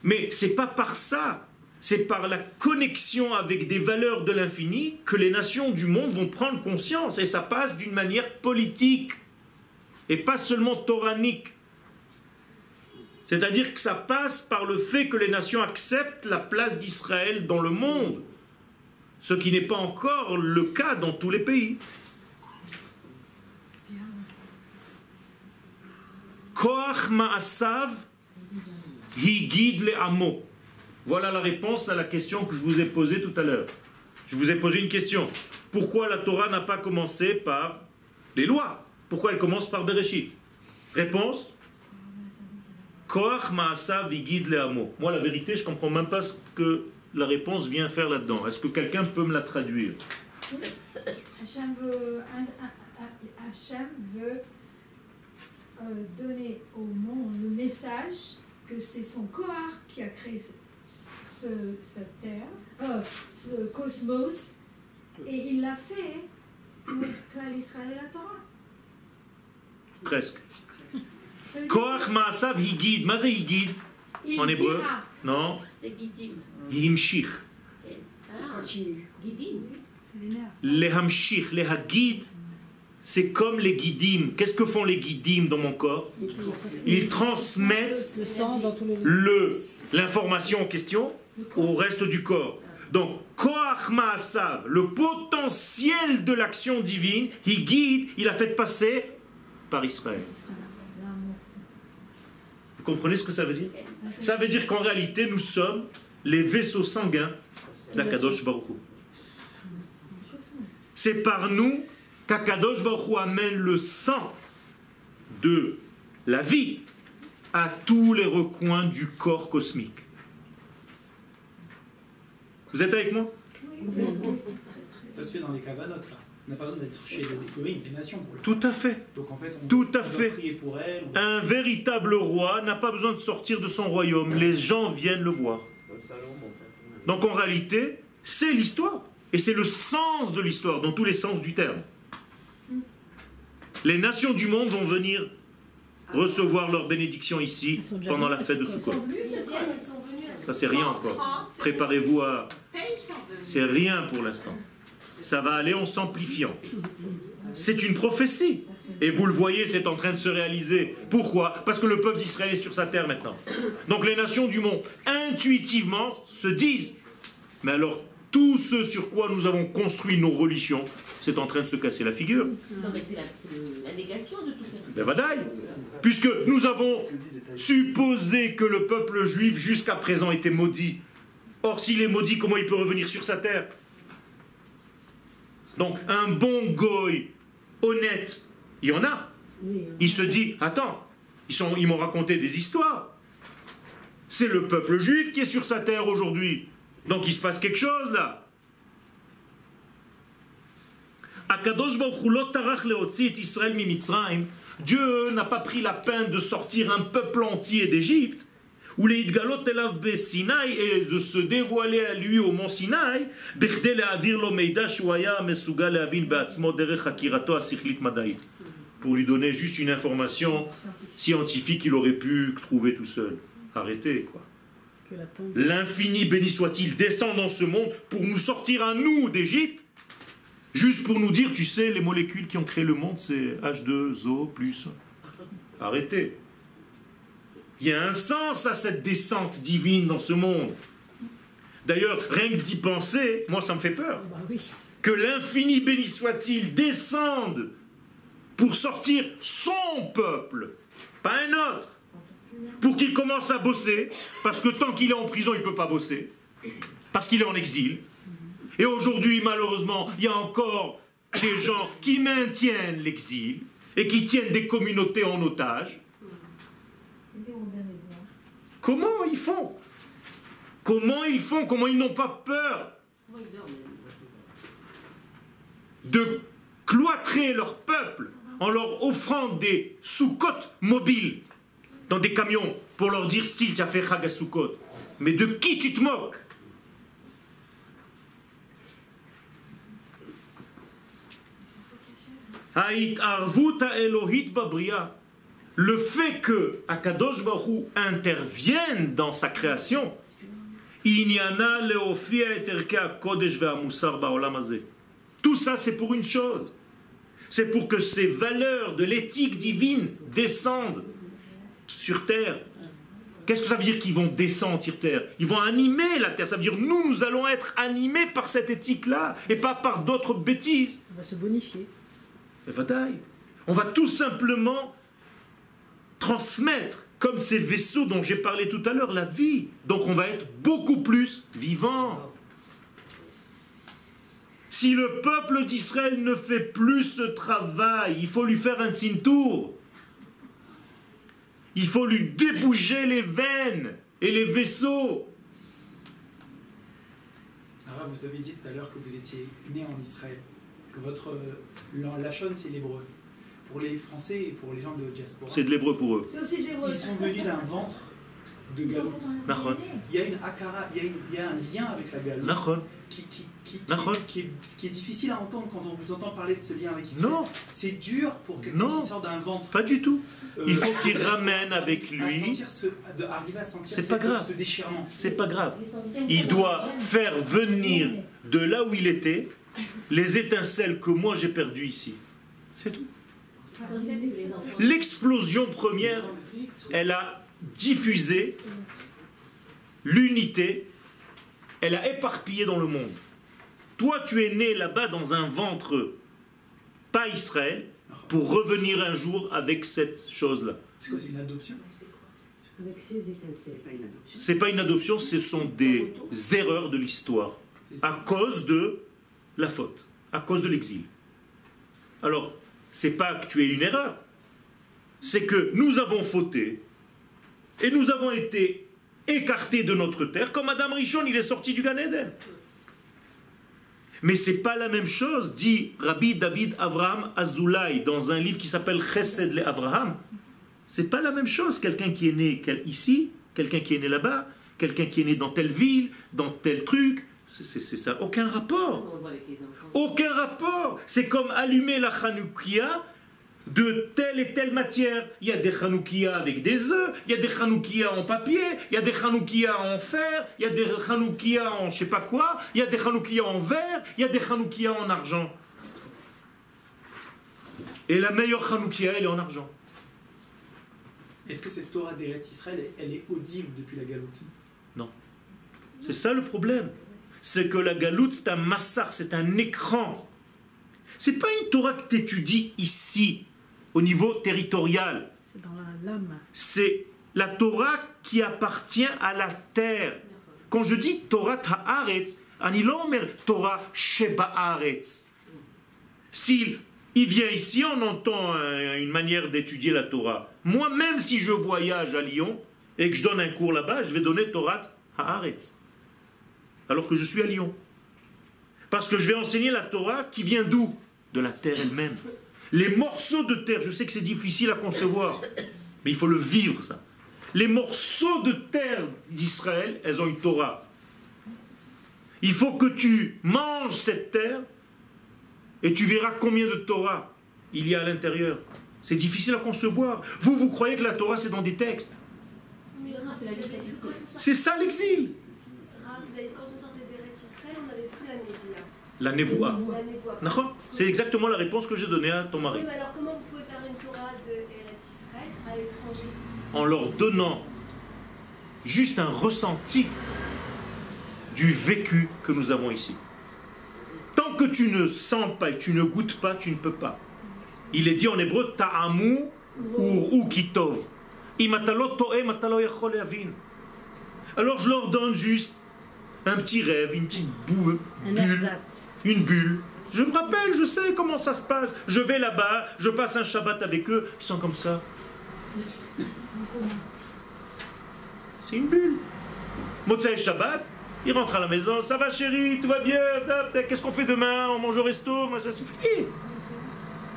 Mais c'est pas par ça. C'est par la connexion avec des valeurs de l'infini que les nations du monde vont prendre conscience. Et ça passe d'une manière politique et pas seulement toranique. C'est-à-dire que ça passe par le fait que les nations acceptent la place d'Israël dans le monde, ce qui n'est pas encore le cas dans tous les pays. Koach ma'asav higid le amo. Voilà la réponse à la question que je vous ai posée tout à l'heure. Je vous ai posé une question. Pourquoi la Torah n'a pas commencé par les lois? Pourquoi elle commence par Bereshit Réponse Koach ma'asav higid le amo. Moi, la vérité, je comprends même pas ce que la réponse vient faire là-dedans. Est-ce que quelqu'un peut me la traduire? Hachem veut, Hachem euh, donner au monde le message que c'est son Kohar qui a créé ce- ce- cette terre, euh, ce cosmos, et il l'a fait pour Klal Israël et la Torah. Presque. Koach Maasav Higid. Ma c'est Higid en hébreu dira. Non C'est Gidim. Yimshich. Ah, Continue. C'est les nerfs. Les Hamshich, les Hagid, c'est comme les Gidim. Qu'est-ce que font les Gidim dans mon corps? Ils transmettent le l'information en question au reste du corps. Donc, Koach Maasav, le potentiel de l'action divine, il guide, il a fait passer par Israël. Comprenez ce que ça veut dire Ça veut dire qu'en réalité, nous sommes les vaisseaux sanguins d'Akadosh Baruch. C'est par nous qu'Akadosh Baruch amène le sang de la vie à tous les recoins du corps cosmique. Vous êtes avec moi? Ça se fait dans les cavanotes, ça. On n'a pas besoin d'être chez les les nations pour le Tout à fait. Donc en fait, on, Tout à on doit fait. prier pour elles. on doit- Un véritable roi n'a pas besoin de sortir de son royaume. Les gens viennent le voir. Donc en réalité, c'est l'histoire. Et c'est le sens de l'histoire, dans tous les sens du terme. Les nations du monde vont venir recevoir leur bénédiction ici pendant la fête de Sukkot. Ça, c'est rien encore. Préparez-vous à. C'est rien pour l'instant. Ça va aller en s'amplifiant. C'est une prophétie. Et vous le voyez, c'est en train de se réaliser. Pourquoi? Parce que le peuple d'Israël est sur sa terre maintenant. Donc les nations du monde, intuitivement, se disent, mais alors tout ce sur quoi nous avons construit nos religions, c'est en train de se casser la figure. Non, mais c'est la, négation de tout ça. Ben vadaï Puisque nous avons supposé que le peuple juif jusqu'à présent était maudit. Or, s'il est maudit, comment il peut revenir sur sa terre? Donc, un bon goy, honnête, il y en a. Il se dit, attends, ils, sont- ils m'ont raconté des histoires. C'est le peuple juif qui est sur sa terre aujourd'hui. Donc il se passe quelque chose là. Dieu n'a pas pris la peine de sortir un peuple entier d'Égypte, ou les Idgalot Elav Sinaï et de se dévoiler à lui au mont Sinaï, Bechdel Avir lo Mesuga Pour lui donner juste une information scientifique qu'il aurait pu trouver tout seul. Arrêtez, quoi. L'infini, béni soit-il, descend dans ce monde pour nous sortir à nous d'Égypte, juste pour nous dire, tu sais, les molécules qui ont créé le monde, c'est H2O plus. Arrêtez. Il y a un sens à cette descente divine dans ce monde. D'ailleurs, rien que d'y penser, moi ça me fait peur. Bah oui. Que l'infini béni soit-il descende pour sortir son peuple, pas un autre, pour qu'il commence à bosser, parce que tant qu'il est en prison, il ne peut pas bosser, parce qu'il est en exil. Et aujourd'hui, malheureusement, il y a encore des gens qui maintiennent l'exil et qui tiennent des communautés en otage. Comment ils font? Comment ils font? Comment ils n'ont pas peur de cloîtrer leur peuple en leur offrant des sous-côtes mobiles dans des camions pour leur dire style tu as fait. Mais de qui tu te moques? Haït arvut Elohit babria. Le fait que Akadosh Baruch intervienne dans sa création. Tout ça, c'est pour une chose. C'est pour que ces valeurs de l'éthique divine descendent sur terre. Qu'est-ce que ça veut dire qu'ils vont descendre sur terre? Ils vont animer la terre. Ça veut dire nous, nous allons être animés par cette éthique-là et pas par d'autres bêtises. On va se bonifier. On va tout simplement transmettre, comme ces vaisseaux dont j'ai parlé tout à l'heure, la vie. Donc on va être beaucoup plus vivant. Si le peuple d'Israël ne fait plus ce travail, il faut lui faire un tour. Il faut lui déboucher les veines et les vaisseaux. Vous avez dit tout à l'heure que vous étiez né en Israël, que votre euh, la- lachon c'est l'hébreu. Pour les Français et pour les gens de diaspora, C'est de l'hébreu pour eux. C'est aussi des ils sont venus d'un ventre de galoute. Il y a une akara, il y a, une- il y a un lien avec la galoute qui, qui, qui, qui- est, qui est difficile à entendre quand on vous entend parler de ce lien avec Israël. Non, C'est dur pour quelqu'un Non. qui sort d'un ventre. pas du tout. euh, Il faut qu'il ramène avec lui. sentir ce, de, arriver à sentir C'est pas grave. ce déchirement. C'est pas grave. Il doit faire venir de là où il était les étincelles que moi j'ai perdues ici. C'est tout. L'explosion première, elle a diffusé l'unité, elle a éparpillé dans le monde. Toi, tu es né là-bas dans un ventre, pas Israël, pour revenir un jour avec cette chose-là. C'est quoi, c'est une adoption? C'est pas une adoption, ce sont des erreurs de l'histoire à cause de la faute, à cause de l'exil. Alors, c'est pas que tu es une erreur, c'est que nous avons fauté et nous avons été écartés de notre terre, comme Adam Rishon, il est sorti du Gan Eden. Mais c'est pas la même chose, dit Rabbi David Avraham Azoulay dans un livre qui s'appelle Chesed le Avraham. C'est pas la même chose, quelqu'un qui est né ici, quelqu'un qui est né là-bas, quelqu'un qui est né dans telle ville, dans tel truc. C'est ça, aucun rapport. Aucun rapport. C'est comme allumer la Hanoukia de telle et telle matière. Il y a des Hanoukia avec des œufs, il y a des Hanoukia en papier, il y a des Hanoukia en fer, il y a des Hanoukia en je sais pas quoi, il y a des Hanoukia en verre, il y a des Hanoukia en argent. Et la meilleure Hanoukia, elle est en argent. Est-ce que cette Torah d'Eretz Israël, elle, elle est audible depuis la galoute C'est ça le problème. C'est que la galoute, c'est un massacre, c'est un écran. C'est pas une Torah que tu étudies ici, au niveau territorial. C'est dans la lame. C'est la Torah qui appartient à la terre. Quand je dis Torah Haaretz, ani lo omer Torah Sheba Haaretz. S'il il vient ici, on entend une manière d'étudier la Torah. Moi, même si je voyage à Lyon et que je donne un cours là-bas, je vais donner Torah Haaretz. Alors que je suis à Lyon. Parce que je vais enseigner la Torah qui vient d'où? De la terre elle-même. Les morceaux de terre, je sais que c'est difficile à concevoir, mais il faut le vivre ça. Les morceaux de terre d'Israël, elles ont une Torah. Il faut que tu manges cette terre et tu verras combien de Torah il y a à l'intérieur. C'est difficile à concevoir. Vous, vous croyez que la Torah, c'est dans des textes? C'est la vous avez vérité. dit que quand on sortait- C'est ça l'exil. Rav, vous avez dit quand on sortait d'Eretz Israël, on n'avait plus la Névia. La névoie. La Névoie. D'accord C'est exactement la réponse que j'ai donnée à ton Oui, mari. mais alors comment vous pouvez faire une Torah de Eretz Israël à l'étranger? En leur donnant juste un ressenti du vécu que nous avons ici. Tant que tu ne sens pas et tu ne goûtes pas, tu ne peux pas. Il est dit en hébreu ta'amu ou kitov. Alors je leur donne juste un petit rêve, une petite boule, Un bulle, ersatz. Une bulle. Je me rappelle, je sais comment ça se passe. Je vais là-bas, je passe un Shabbat avec eux, ils sont comme ça. C'est une bulle. Motsai Shabbat, il rentre à la maison, ça va chérie, tout va bien, qu'est-ce qu'on fait demain? On mange au resto, moi, ça c'est fini.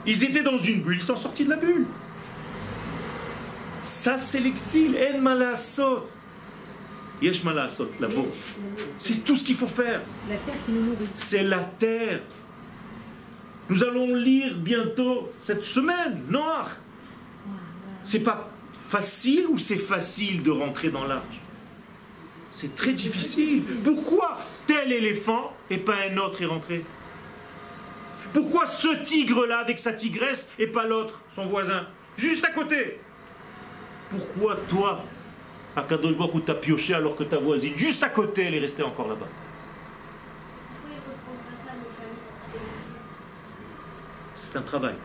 Ils étaient dans une bulle, ils sont sortis de la bulle. Ça c'est l'exil, en malasot. Yesh malasot, la veau. C'est tout ce qu'il faut faire. C'est la terre qui nous nourrit. C'est la terre. Nous allons lire bientôt cette semaine, Noir. C'est pas facile ou c'est facile de rentrer dans l'arche? C'est très difficile. Pourquoi tel éléphant et pas un autre est rentré? Pourquoi ce tigre-là avec sa tigresse et pas l'autre, son voisin? Juste à côté. Pourquoi toi, à Kadosh Baruch t'as pioché alors que ta voisine, juste à côté, elle est restée encore là-bas Pourquoi ils ne ressentent pas ça à nos familles quand ils viennent ici? C'est un travail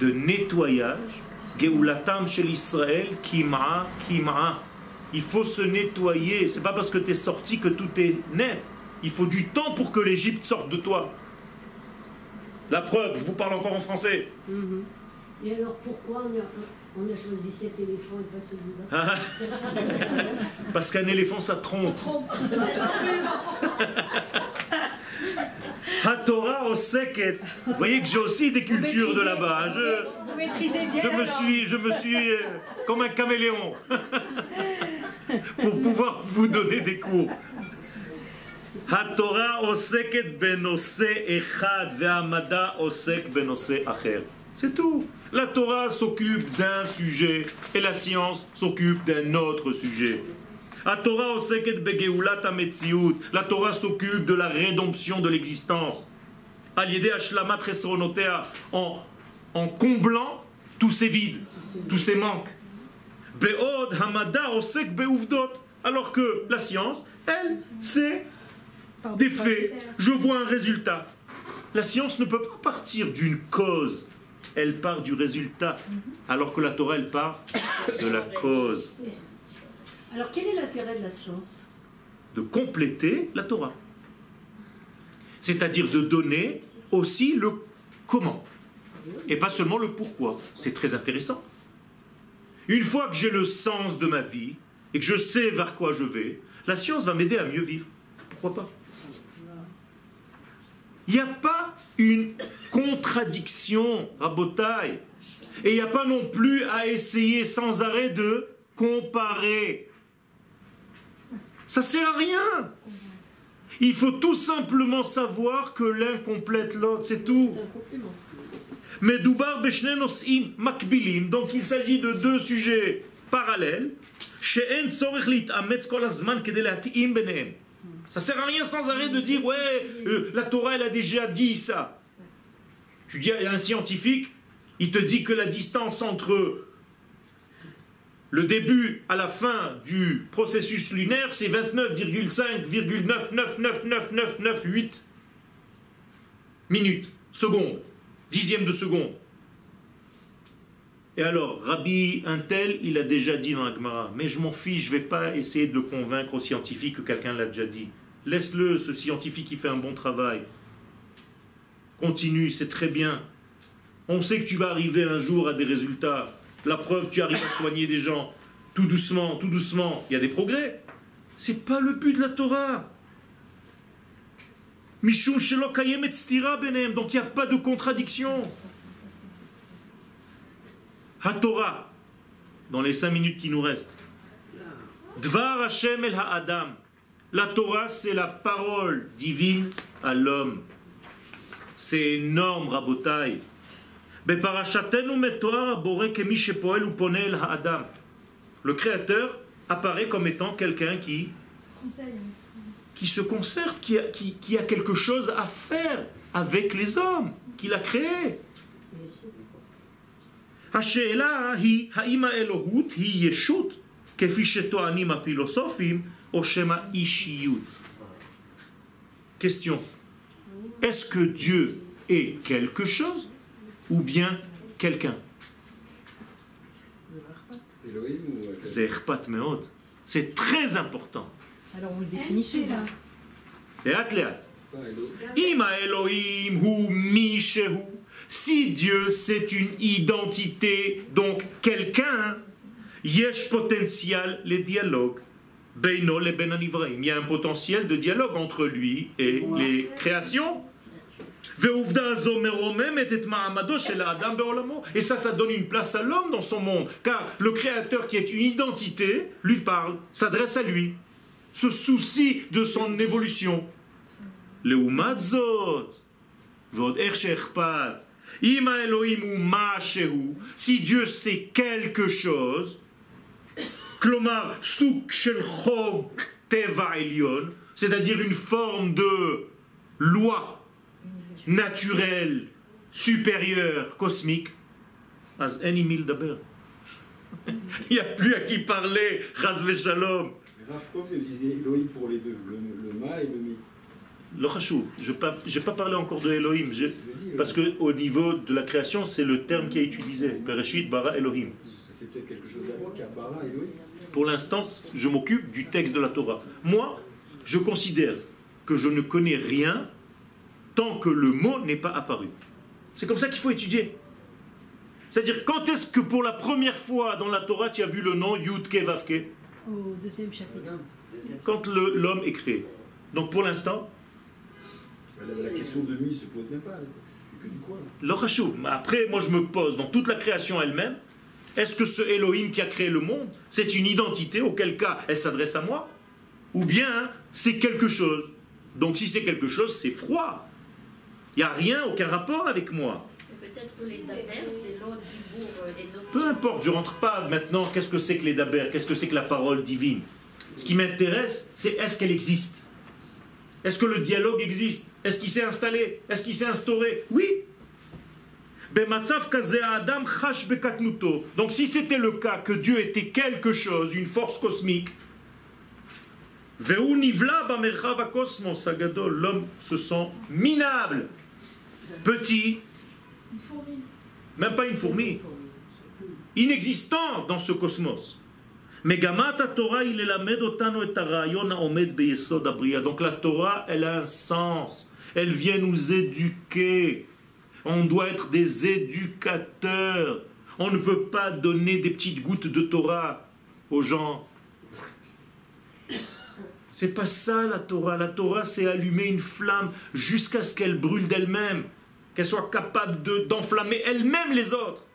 de nettoyage. Geulatam shel Israël, kim'a, kim'a. Il faut se nettoyer. C'est pas parce que tu es sorti que tout est net. Il faut du temps pour que l'Égypte sorte de toi. La preuve, je vous parle encore en français. Mhm. Et alors pourquoi on a, on a choisi cet éléphant et pas celui-là Parce qu'un éléphant, ça trompe. Hatorah oseket. Vous voyez que j'ai aussi des cultures de là-bas. hein. Je, Vous maîtrisez bien Je me alors. suis, je me suis euh, comme un caméléon pour pouvoir vous donner des cours. התורה עוסקת בנושא אחד והמדע עוסק בנושא אחר. C'est tout. La Torah s'occupe d'un sujet et la science s'occupe d'un autre sujet. La Torah s'occupe de la rédemption de l'existence. En, en comblant tous ces vides, tous ces manques. Alors que la science, elle, c'est des faits. Je vois un résultat. La science ne peut pas partir d'une cause elle part du résultat. Alors que la Torah, elle part de la cause. Alors quel est l'intérêt de la science? De compléter la Torah. C'est-à-dire de donner aussi le comment. Et pas seulement le pourquoi. C'est très intéressant. Une fois que j'ai le sens de ma vie et que je sais vers quoi je vais, la science va m'aider à mieux vivre. Pourquoi pas? Il n'y a pas une contradiction à Botaille. Et il n'y a pas non plus à essayer sans arrêt de comparer. Ça sert à rien. Il faut tout simplement savoir que l'un complète l'autre, c'est tout. Mais Doubar Beshne Nos'im Makbilim, donc il s'agit de deux sujets parallèles. Ça sert à rien sans arrêt de dire, ouais, euh, la Torah, elle a déjà dit ça. Tu dis à un scientifique, il te dit que la distance entre le début à la fin du processus lunaire, c'est 29,5,999998 minutes, secondes, dixième de seconde. Et alors, Rabbi un tel, il a déjà dit dans la Gemara, mais je m'en fiche, je ne vais pas essayer de le convaincre au scientifique que quelqu'un l'a déjà dit. Laisse-le, ce scientifique, il fait un bon travail. Continue, c'est très bien. On sait que tu vas arriver un jour à des résultats. La preuve, tu arrives à soigner des gens. Tout doucement, tout doucement. Il y a des progrès. C'est pas le but de la Torah. Benem. Donc il n'y a pas de contradiction. HaTorah, dans les cinq minutes qui nous restent. Dvar Hashem el La Torah, c'est la parole divine à l'homme. C'est énorme, Rabotai. Le Créateur apparaît comme étant quelqu'un qui, qui se concerte, qui a, qui a quelque chose à faire avec les hommes qu'il a créés. השאלה היא, האם האלוהות היא ישות, כפי שטוענים הפילוסופים, או שמא אישיות? Question. Est-ce que Dieu est quelque chose ou bien quelqu'un Elohim ou euh, C'est Erpat Meod. C'est très important. Alors vous le définissez là. לאט לאט. c'est pas Elohim. אם האלוהים הוא מי שהוא, Si Dieu, c'est une identité, donc quelqu'un, yesh potentiel les dialogues. Ben Il y a un potentiel de dialogue entre lui et les créations. Et ça, ça donne une place à l'homme dans son monde, car le créateur qui est une identité lui parle, s'adresse à lui, se soucie de son évolution. Le Ima Elohim ou Ma'asheru, si Dieu sait quelque chose, c'est-à-dire une forme de loi naturelle, supérieure, cosmique, As any Enimil Daber. Il n'y a plus à qui parler, Chazve Shalom. Rav Kof utilisait Elohim pour les deux, le ma et le mi. Le chashouv. Je n'ai pas, pas, parlé encore de Elohim, je, parce qu'au niveau de la création, c'est le terme qui est utilisé. Bereshit, bara, Elohim. C'est peut-être quelque chose d'avant qu'à bara, Elohim. Pour l'instant, je m'occupe du texte de la Torah. Moi, je considère que je ne connais rien tant que le mot n'est pas apparu. C'est comme ça qu'il faut étudier. C'est-à-dire, quand est-ce que pour la première fois dans la Torah, tu as vu le nom Yudke Vavke Au deuxième chapitre. Quand l'homme est créé. Donc pour l'instant, la, la question de Mi se pose même pas. C'est que du quoi là Après, moi, je me pose dans toute la création elle-même. Est-ce que ce Elohim qui a créé le monde, c'est une identité, auquel cas elle s'adresse à moi Ou bien c'est quelque chose? Donc si c'est quelque chose, c'est froid. Il n'y a rien, aucun rapport avec moi. Et Peut-être que les daber, c'est l'autre dibour et d'autres. Peu importe, je rentre pas maintenant, qu'est-ce que c'est que les daber, qu'est-ce que c'est que la parole divine? Ce qui m'intéresse, c'est est-ce qu'elle existe? Est-ce que le dialogue existe? Est-ce qu'il s'est installé? Est-ce qu'il s'est instauré? Oui. Donc si c'était le cas que Dieu était quelque chose, une force cosmique, l'homme se sent minable, petit, même pas une fourmi, inexistant dans ce cosmos. Torah, et abriya. Donc la Torah, elle a un sens. Elle vient nous éduquer. On doit être des éducateurs. On ne peut pas donner des petites gouttes de Torah aux gens. C'est pas ça la Torah. La Torah, c'est allumer une flamme jusqu'à ce qu'elle brûle d'elle-même, qu'elle soit capable de- d'enflammer elle-même les autres.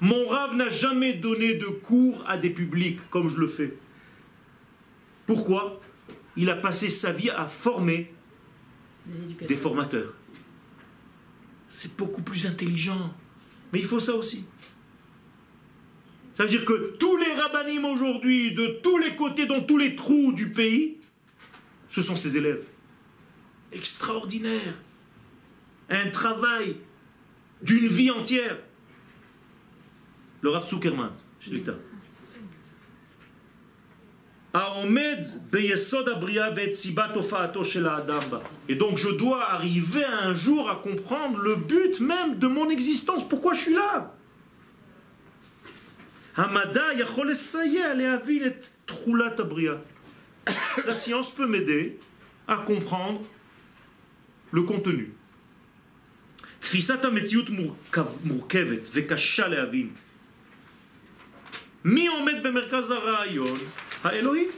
Mon rave n'a jamais donné de cours à des publics comme je le fais. Pourquoi? Il a passé sa vie à former Des formateurs. C'est beaucoup plus intelligent. Mais il faut ça aussi. Ça veut dire que tous les rabbinim aujourd'hui, de tous les côtés, dans tous les trous du pays, ce sont ses élèves. Extraordinaire. Un travail d'une vie entière Le Rav Zuckerman, Shlita. Aomed beyesod abriya ve'etzibat hofa'ato shel ha'adam ba. Et donc je dois arriver un jour à comprendre le but même de mon existence. Pourquoi je suis là Hamada yachol lesayeh le'avin et trulat abriya. La science peut m'aider à comprendre le contenu. תפיסת המציאות מורכב, מורכבת וקשה להבין. מי עומד במרכז הרעיון? האלוהים.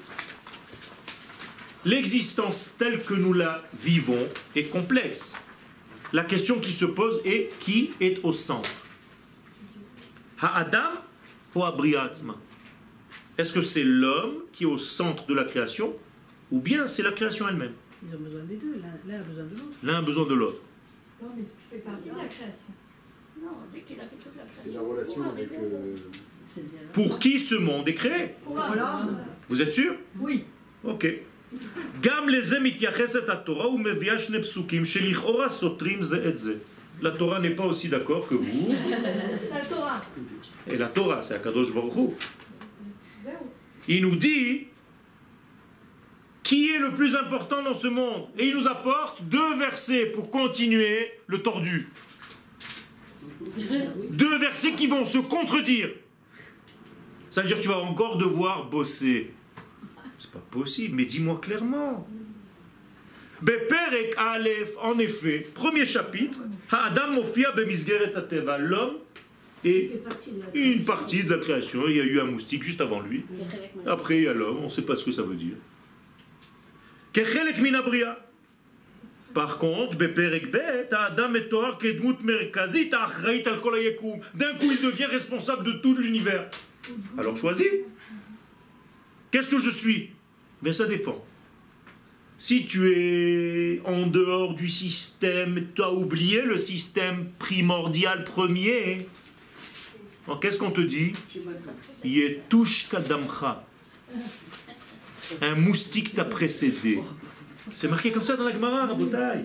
L'existence telle que nous la vivons est complexe. La question qui se pose est qui est au centre Ha'adam ou Abriya Atzma Est-ce que c'est l'homme qui est au centre de la création ou bien c'est la création elle-même Ils ont besoin des deux, l'un l'un a besoin de l'autre. L'un a besoin de l'autre. Non, mais tu fais partie de la création. Non, on dit qu'il a fait toute la C'est la création. relation avec. euh, C'est bien. Pour qui ce monde est créé Pour Voilà. Vous êtes sûr Oui. Ok. גם לזה מתייחסת התורה ומביאה שני פסוקים שלכאורה סותרים זה את זה. La Torah n'est pas aussi d'accord que vous. C'est la Torah. Et la Torah, c'est Akadosh Baruch Hu. Zéro. Il nous dit qui est le plus important dans ce monde. Et il nous apporte deux versets pour continuer le tordu. Deux versets qui vont se contredire. Ça veut dire que tu vas encore devoir bosser. C'est pas possible, mais dis-moi clairement. Beperek Aleph, en effet, premier chapitre, Adam l'homme et une partie de la création. Il y a eu un moustique juste avant lui. Après, il y a l'homme, on ne sait pas ce que ça veut dire. Par contre, Adam Kedmut Merkazit, D'un coup, il devient responsable de tout l'univers. Alors choisis. Qu'est-ce que je suis? Mais ça dépend. Si tu es en dehors du système, tu as oublié le système primordial premier, qu'est-ce qu'on te dit? Yetush kadamcha. Un moustique t'a précédé. C'est marqué comme ça dans la Gemara, Rabotai.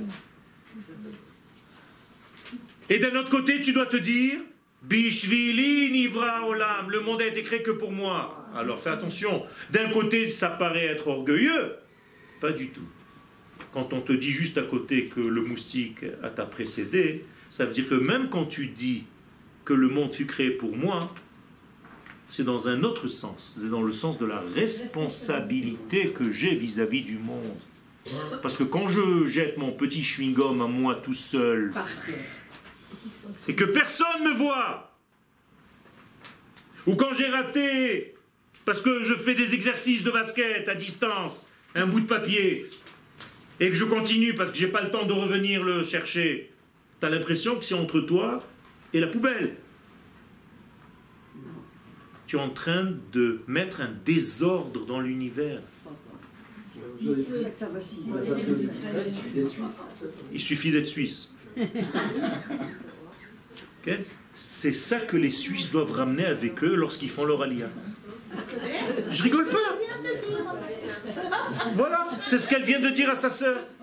Et d'un autre côté, tu dois te dire Bishvili nivra olam. Le monde a été créé que pour moi. Alors fais attention. D'un côté, ça paraît être orgueilleux. Pas du tout. Quand on te dit juste à côté que le moustique a t'a précédé, ça veut dire que même quand tu dis que le monde fut créé pour moi, c'est dans un autre sens, c'est dans le sens de la responsabilité que j'ai vis-à-vis du monde. Parce que quand je jette mon petit chewing-gum à moi tout seul, et que personne ne me voit, ou quand j'ai raté, parce que je fais des exercices de basket à distance, un bout de papier, et que je continue parce que j'ai pas le temps de revenir le chercher, tu as l'impression que c'est entre toi et la poubelle. Tu es en train de mettre un désordre dans l'univers. il suffit d'être suisse. C'est ça que les Suisses doivent ramener avec eux lorsqu'ils font leur alia. Je rigole pas. Voilà, c'est ce qu'elle vient de dire à sa sœur.